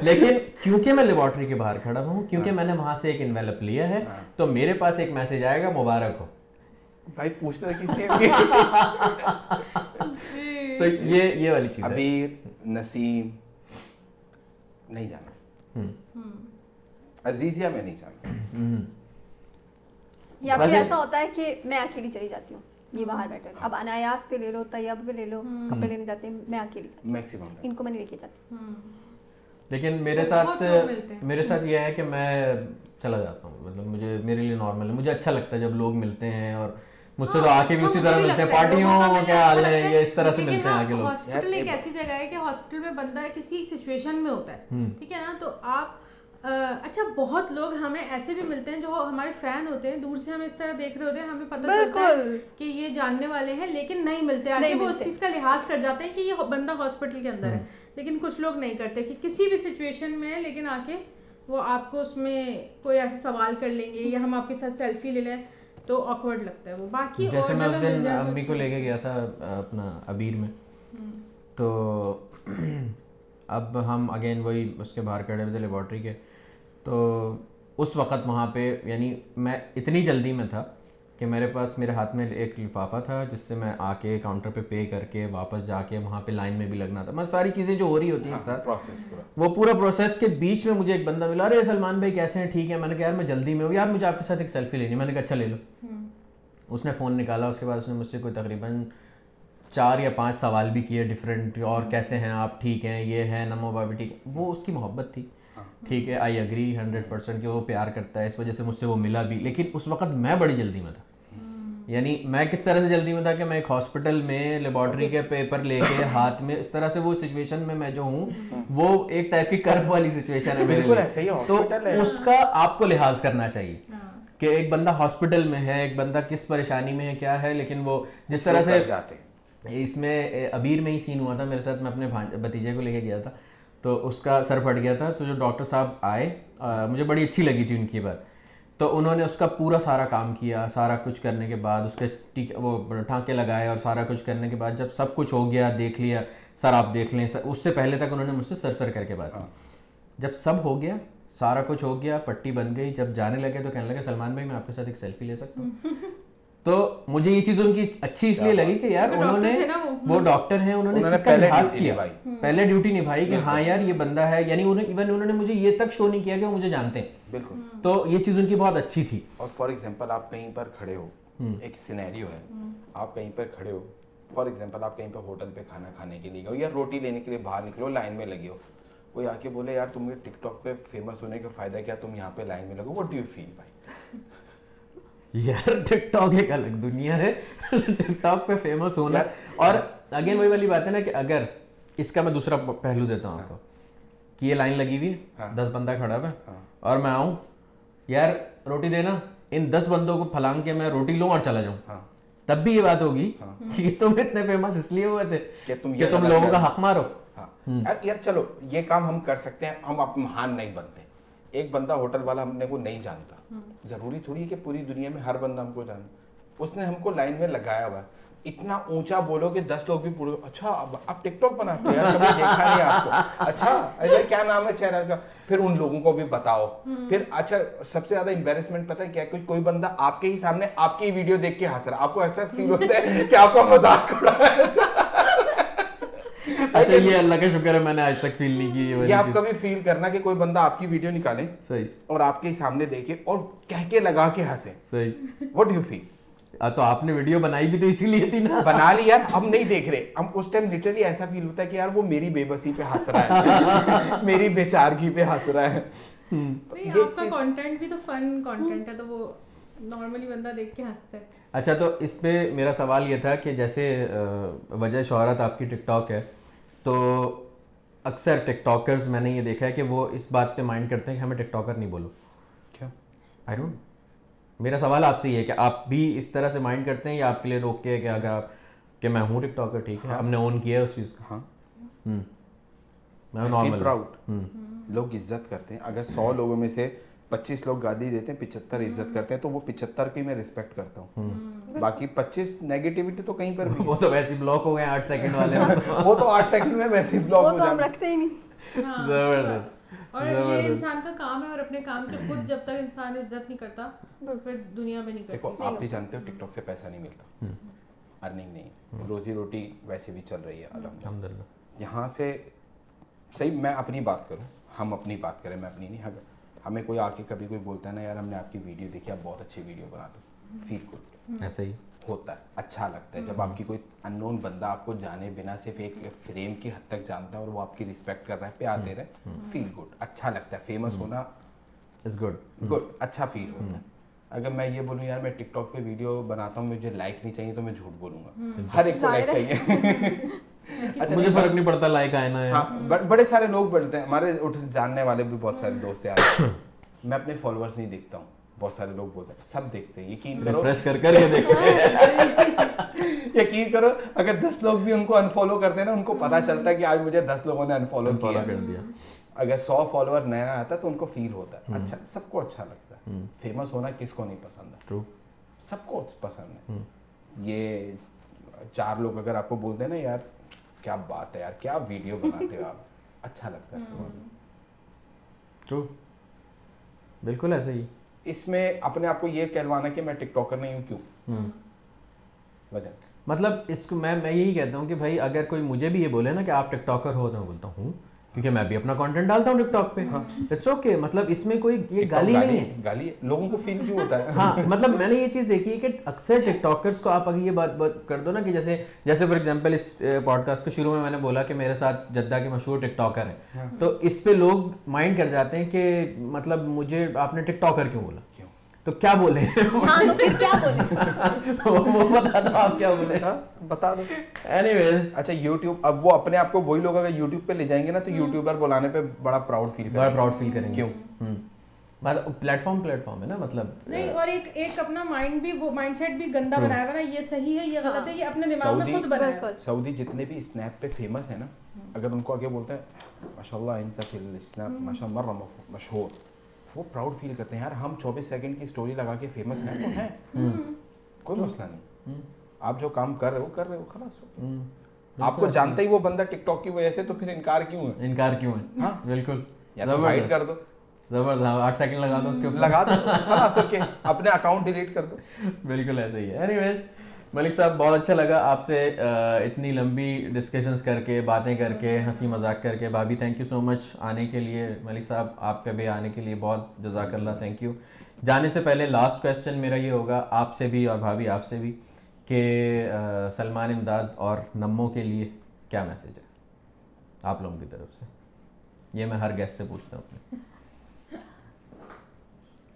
لیکن کیونکہ میں لیبارٹری کے باہر کھڑا ہوں کیونکہ میں نے وہاں سے ایک انویلپ لیا ہے تو میرے پاس ایک میسج آئے گا مبارک ہو۔ بھائی پوچھتا ہے کس لیے۔ جی۔ تو یہ یہ والی چیز ہے۔ عبیر نسیم نہیں جانا۔ ہم عزیزیہ میں نہیں جانا یا پھر ایسا ہوتا ہے کہ میں اکیلی چلی جاتی ہوں یہ باہر بیٹھے اب انایاس پہ لے لو طیب پہ لے لو کپڑے لینے جاتے ہیں میں اکیلی میکسیمم ان کو میں نہیں لے کے جاتی۔ لیکن میرے ساتھ میرے ساتھ یہ ہے کہ میں چلا جاتا ہوں۔ مطلب مجھے میرے لیے نارمل ہے۔ مجھے اچھا لگتا ہے جب لوگ ملتے ہیں اور مجھ سے تو ہاں، آ کے بھی اسی طرح ملتے ہیں پارٹیوں کیا حال ہے یہ اس طرح سے ملتے ہاں، ہیں آگے لوگ۔ ہاسپٹل ایک ایسی جگہ ہے کہ ہاسپٹل میں بندہ کسی سچویشن میں ہوتا ہے ٹھیک ہے نا؟ تو آپ اچھا بہت لوگ ہمیں ایسے بھی ملتے ہیں جو ہمارے فین ہوتے ہیں دور سے ہمیں اس طرح دیکھ رہے ہوتے ہیں ہمیں پتہ چلتا ہے کہ یہ جاننے والے ہیں لیکن نہیں ملتے۔ آگے وہ اس چیز کا لحاظ کر جاتے ہیں کہ یہ بندہ ہاسپٹل کے اندر ہے لیکن کچھ لوگ نہیں کرتے کہ کسی بھی سچویشن میں لیکن آ کے وہ آپ کو اس میں کوئی ایسا سوال کر لیں گے یا ہم آپ کے ساتھ سیلفی لے لیں تو آکورڈ لگتا ہے وہ۔ باقی جیسے میں دن امی کو لے کے گیا تھا اپنا ابیر میں۔ تو اب ہم اگین وہی اس کے باہر کھڑے ہوئے تھے لیبارٹری کے۔ تو اس وقت وہاں پہ یعنی میں اتنی جلدی میں تھا کہ میرے پاس میرے ہاتھ میں ایک لفافہ تھا جس سے میں آ کے کاؤنٹر پہ پے کر کے واپس جا کے وہاں پہ لائن میں بھی لگنا تھا۔ میں ساری چیزیں جو ہو رہی ہوتی ہیں ہاں، ساتھ وہ پورا پروسیس کے بیچ میں مجھے ایک بندہ ملا ارے سلمان بھائی کیسے ہیں؟ ٹھیک ہے۔ میں نے کہا یار میں جلدی میں ہوں۔ یار مجھے آپ کے ساتھ ایک سیلفی لینی میں نے کہا اچھا لے لو۔ اس نے فون نکالا۔ اس کے بعد اس نے مجھ سے کوئی تقریباً چار یا پانچ سوال بھی کیے ڈفرینٹ اور کیسے ہیں آپ؟ ٹھیک ہیں؟ یہ ہے نمو بابی ٹھیک وہ اس کی محبت تھی۔ ٹھیک ہے آئی اگری ہنڈریڈ پرسینٹ کہ وہ پیار کرتا ہے اس وجہ سے مجھ سے وہ ملا بھی۔ لیکن اس وقت میں بڑی جلدی میں تھا۔ یعنی میں کس طرح سے جلدی میں تھا کہ میں ایک ہاسپٹل میں لیبارٹری کے پیپر لے کے ہاتھ میں اس طرح سے وہ سچویشن میں میں جو ہوں وہ ایک ٹائپ کی کرب والی سچویشن ہے میرے لیے۔ تو اس کا آپ کو لحاظ کرنا چاہیے ہاں۔ کہ ایک بندہ ہاسپٹل میں ہے ایک بندہ کس پریشانی میں ہے کیا ہے لیکن وہ جس طرح سے جاتے اس میں ابیر میں ہی سین ہوا تھا۔ میرے ساتھ میں اپنے بھتیجے کو لے کے گیا تھا۔ تو اس کا سر پھٹ گیا تھا۔ تو جو ڈاکٹر صاحب آئے مجھے بڑی اچھی لگی تھی ان کی بات۔ تو انہوں نے اس کا پورا سارا کام کیا، سارا کچھ کرنے کے بعد اس کے وہ ٹھانکے لگائے اور سارا کچھ کرنے کے بعد جب سب کچھ ہو گیا، دیکھ لیا، سر آپ دیکھ لیں۔ اس سے پہلے تک انہوں نے مجھ سے سر سر کر کے بات کی۔ جب سب ہو گیا، سارا کچھ ہو گیا، پٹی بن گئی، جب جانے لگے تو کہنے لگے، سلمان بھائی، میں آپ کے ساتھ ایک سیلفی لے سکتا ہوں۔ تو مجھے یہ چیز ان کی اچھی اس لیے لگی کہ یار انہوں نے وہ ڈاکٹر ہیں انہوں نے لحاظ کیا۔ پہلے ڈیوٹی نبھائی کہ ہاں یار یہ بندہ ہے یعنی ایون انہوں نے مجھے یہ تک شو نہیں کیا کہ وہ مجھے جانتے ہیں۔ بالکل۔ تو یہ چیز ان کی بہت اچھی تھی۔ اور فار ایگزامپل آپ کہیں پر کھڑے ہو ایک سینیریو ہے۔ آپ کہیں پر کھڑے ہو فار ایگزامپل آپ کہیں پر ہوٹل پہ کھانا کھانے کے لیے گئے ہو یا روٹی لینے کے لیے باہر نکلو لائن میں لگے ہو۔ کوئی آ کے بولے یار تم نے ٹک ٹاک پہ فیمس ہونے کا فائدہ کیا تم یہاں پہ لائن میں لگو وٹ ڈو یو فیل بھائی? یار ٹک ٹاک ایک الگ دنیا ہے۔ ٹک ٹاک پہ فیمس ہونا۔ اور اگین وہی والی بات ہے نا کہ اگر اس کا میں دوسرا پہلو دیتا ہوں آپ کو۔ کہ یہ لائن لگی ہوئی ہے ہاں۔ دس بندہ کھڑا ہوا ہاں۔ اور میں آؤں یار روٹی دینا ان دس بندوں کو پھلانگ کے میں روٹی لوں اور چلا جاؤں۔ ہاں۔ تب بھی یہ بات ہوگی۔ کہ تم اتنے فیمس اس لیے ہوئے تھے کہ تم لوگوں کا حق مارو۔ یار چلو یہ کام ہم کر سکتے ہیں ہم اپنے مہان نہیں بنتے۔ ایک بندہ ہوٹل والا ہم نے کو نہیں جانتا۔ ضروری تھوڑی ہے کہ پوری دنیا میں ہر بندہ ہم کو جانتا اس نے ہم کو لائن میں لگایا ہوا اتنا اونچا بولو کہ دس لوگ بھی پورے اچھا آپ ٹک ٹاک بناتے ہیں۔ کبھی دیکھا نہیں آپ کو؟ اچھا کیا نام ہے چینل کا؟ پھر ان لوگوں کو بھی بتاؤ۔ پھر اچھا سب سے زیادہ امبیرسمنٹ پتہ ہے کیا کہ کوئی بندہ آپ کے ہی سامنے آپ کی ویڈیو دیکھ کے ہنس رہا آپ کو ایسا فیل ہوتا ہے کہ آپ کا مذاق اڑا اچھا،, اچھا یہ اللہ کا شکر ہے میں نے آج تک فیل نہیں کی یہ آپ کبھی فیل کرنا کہ کوئی بندہ آپ کی ویڈیو نکالے صحیح۔ اور آپ کے سامنے دیکھے اور کہہ کے لگا کے ہنسے۔ صحیح۔ وٹ ڈو یو فیل تو آپ نے ویڈیو بنائی بھی تو اسی لیے تھی نا۔ بنا لی یار ہم نہیں دیکھ رہے۔ ہم اس ٹائم لٹرلی ایسا فیل ہوتا ہے کہ یار وہ میری بے بسی پہ ہنس رہا ہے۔ میری بے چارگی پہ ہنس رہا ہے۔ اچھا تو اس پہ میرا سوال یہ تھا کہ جیسے وجہ شہرت آپ کی ٹک ٹاک ہے تو اکثر ٹک ٹاکرز میں نے یہ دیکھا ہے کہ وہ اس بات پہ مائنڈ کرتے ہیں کہ ہمیں ٹک ٹاکر نہیں بولو۔ کیا؟ آئی ڈونٹ میرا سوال آپ سے یہ ہے کہ آپ بھی اس طرح سے مائنڈ کرتے ہیں یا آپ کے لیے روک کے کہ اگر آپ کہ میں ہوں ٹک ٹاکر ٹھیک ہے ہاں۔ ہم نے اون کیا ہے اس چیز کو۔ ہاں۔ میں نارمل لوگ عزت کرتے ہیں۔ اگر سو لوگوں میں سے پچیس لوگ گالی دیتے ہیں پچہتر عزت کرتے ہیں تو وہ پچہتر کی میں ریسپیکٹ کرتا ہوں۔ باقی پچیس نیگیٹیوٹی تو کہیں پر بھی۔ وہ تو ویسے بلاک ہو گئے آٹھ سیکنڈ والے۔ وہ تو آٹھ سیکنڈ میں ویسے بلاک ہو جائے وہ تو ہم رکھتے ہی نہیں۔ ہاں، زبردست اچھا۔ اور یہ انسان کا کام ہے اور اپنے کام کی خود جب تک انسان عزت نہیں کرتا پھر دنیا میں نہیں کرتا آپ بھی جانتے ہو ٹک ٹاک سے پیسہ نہیں ملتا۔ ارننگ نہیں۔ روزی روٹی ویسے بھی چل رہی ہے یہاں سے صحیح میں اپنی بات کروں۔ ہم اپنی بات کریں میں اپنی نہیں ہمیں کوئی آ کے کبھی کوئی بولتا ہے نا یار ہم نے آپ کی ویڈیو دیکھی آپ بہت اچھی ویڈیو بنا دو۔ فیل گڈ ایسا ہی۔ ہوتا ہے اچھا لگتا ہے۔ جب آپ کی کوئی ان نون بندہ آپ کو جانے بنا صرف ایک فریم کی حد تک جانتا ہے اور وہ آپ کی رسپیکٹ کر رہا ہے پیار دے رہا ہے فیل گڈ اچھا لگتا ہے فیمس ہونا از گڈ گڈ اچھا فیل ہوتا ہے۔ اگر میں یہ بولوں یار میں ٹک ٹاک پہ ویڈیو بناتا ہوں مجھے لائک نہیں چاہیے تو میں جھوٹ بولوں گا۔ ہر ایک کو لائک چاہیے۔ مجھے فرق نہیں پڑتا لائک آئنا ہے بڑے سارے لوگ بڑھتے ہیں ہمارے جاننے والے بھی بہت سارے دوست ہیں میں اپنے فالوورز نہیں دیکھتا ہوں بہت سارے لوگ بولتے ہیں سب دیکھتے ہیں یقین کرو۔ ریفریش کر کر یہ دیکھتے ہیں یقین کرو اگر دس لوگ بھی ان کو انفالو کرتے ہیں نا ان کو پتا چلتا ہے کہ آج مجھے دس لوگوں نے انفالو کیا۔ اگر سو فالوور نیا آتا تو ان کو فیل ہوتا ہے۔ اچھا سب کو اچھا لگتا ہے۔ فیمس ہونا کس کو نہیں پسند ہے؟ سب کو پسند ہے۔ یہ چار لوگ اگر آپ کو بولتے ہیں نا یار کیا بات ہے یار کیا ویڈیو بناتے ہو آپ؟ اچھا لگتا ہے ٹرو بالکل ایسے ہی۔ اس میں اپنے آپ کو یہ کہلوانا کہ میں ٹک ٹاکر نہیں ہوں کیوں؟ وجہ۔ مطلب اس کو میں میں یہی کہتا ہوں کہ بھائی اگر کوئی مجھے بھی یہ بولے نا کہ آپ ٹک ٹاکر ہو تو میں بولتا ہوں کیونکہ میں بھی اپنا کانٹینٹ ڈالتا ہوں ٹک ٹاک پہ ہاں۔ اٹس اوکے مطلب اس میں کوئی یہ گالی نہیں ہے۔ گالی لوگوں کو فیل کیوں ہوتا ہے۔ ہاں مطلب میں نے یہ چیز دیکھی ہے کہ اکثر ٹک ٹاکرس کو آپ اگر یہ بات کر دو نا کہ جیسے جیسے فار ایگزامپل اس پوڈ کاسٹ کے شروع میں میں نے بولا کہ میرے ساتھ جدہ کے مشہور ٹک ٹاکر ہیں ہاں۔ تو اس پہ لوگ مائنڈ کر جاتے ہیں کہ مطلب مجھے آپ نے ٹک ٹاکر کیوں بولا؟ تو کیا بولے؟ ہاں، کیا بولے؟ بتا دو ہاں، اچھا یوٹیوب اب وہ اپنے آپ کو وہی لوگ اگر یوٹیوب پہ لے جائیں گے نا تو یوٹیوبر بلانے پہ بڑا پراؤڈ فیل بڑا پراؤڈ فیل کریں گے۔ کیوں؟ پلیٹ فارم پلیٹ فارم ہے نا مطلب۔ نہیں اور ایک ایک اپنا مائنڈ بھی وہ مائنڈ سیٹ بھی گندا بنایا ہوا نا یہ صحیح ہے یہ غلط ہے یہ اپنے دماغ میں خود بنا سعودی جتنے بھی اسنیپ پہ فیمس ہے نا اگر ان کو آگے بولتے ہیں ماشاء اللہ انت فی الاسنیپ ماشاء اللہ مشہور۔ وہ پراؤڈ فیل کرتے ہیں یار ہم چوبیس سیکنڈ کی اسٹوری لگا کے فیمس ہیں تو ہیں. کوئی مسئلہ نہیں۔ آپ جو کام کر رہے ہو کر رہے ہو خلاص۔ آپ کو جانتا ہی وہ بندہ ٹک ٹاک کی وجہ سے تو پھر انکار کیوں ہے؟ انکار کیوں ہے؟ ہاں۔ بالکل۔ یا تو ہائڈ کر دو۔ زبردست۔ ہاں، آٹھ سیکنڈ لگا دو اس کے لگا دو۔ اپنے اکاؤنٹ ڈیلیٹ کر دو۔ بالکل ایسا ہی ہے۔ اینی ویز ملک صاحب بہت اچھا لگا آپ سے اتنی لمبی ڈسکشنز کر کے باتیں کر کے ہنسی مذاق کر کے۔ بھابھی تھینک یو سو مچ آنے کے لیے۔ ملک صاحب آپ کا بھی آنے کے لیے بہت جزاک اللہ تھینک یو جانے سے پہلے لاسٹ کویشچن میرا یہ ہوگا آپ سے بھی اور بھابھی آپ سے بھی کہ سلمان امداد اور نمو کے لیے کیا میسیج ہے؟ آپ لوگوں کی طرف سے۔ یہ میں ہر گیسٹ سے پوچھتا ہوں۔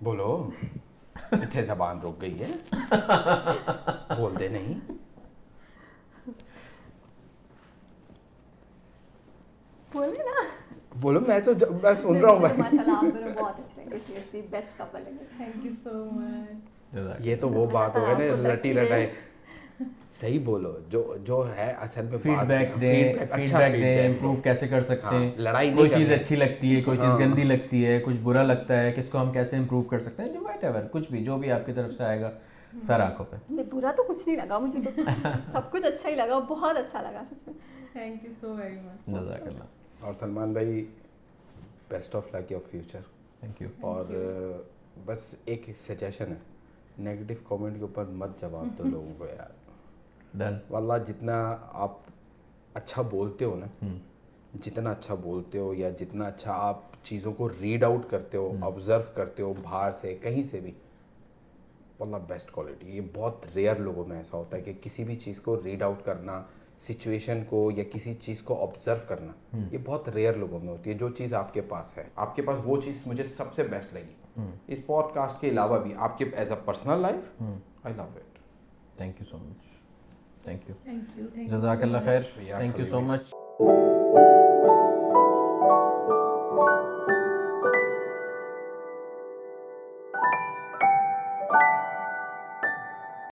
بولو۔ اتھے زبان رک گئی ہے۔ بول دے نہیں۔ بولے نا۔ بولو میں تو میں سن رہا ہوں بھائی یہ تو وہ بات ہو گئی نا لٹی لٹائی۔ صحیح بولو جو جو ہے اصل میں فیڈ بیک دیں فیڈ بیک دے امپروو اچھا کیسے کر سکتے ہیں؟ ہاں، لڑائی کوئی چیز اچھی لگتی ہے کوئی چیز ہاں۔ گندی لگتی ہے کچھ برا لگتا ہے کس کو ہم کیسے امپروو کر سکتے ہیں؟ وائٹ ایور کچھ بھی جو بھی آپ کی طرف سے آئے گا سر آنکھوں پہ۔ برا تو کچھ نہیں لگا مجھے تو سب کچھ اچھا ہی لگا بہت اچھا لگا سچ میں۔ Thank you so very much جزاک اللہ اور سلمان بھائی best of luck your future thank you اور بس ایک سجیشن ہے نیگیٹو کامنٹ کے اوپر مت جواب دو لوگوں کو یار۔ ڈن جتنا آپ اچھا بولتے ہو نا جتنا اچھا بولتے ہو یا جتنا اچھا آپ چیزوں کو ریڈ آؤٹ کرتے ہو آبزرو کرتے ہو باہر سے کہیں سے بھی واللہ بیسٹ کوالٹی یہ بہت ریئر لوگوں میں ایسا ہوتا ہے کہ کسی بھی چیز کو ریڈ آؤٹ کرنا سچویشن کو یا کسی چیز کو آبزرو کرنا یہ بہت ریئر لوگوں میں ہوتی ہے۔ جو چیز آپ کے پاس ہے آپ کے پاس وہ چیز مجھے سب سے بیسٹ لگی۔ اس پوڈ کاسٹ کے علاوہ بھی آپ کے as a personal life I love it thank you so much thank you جزاک اللہ خیر تھینک یو سو مچ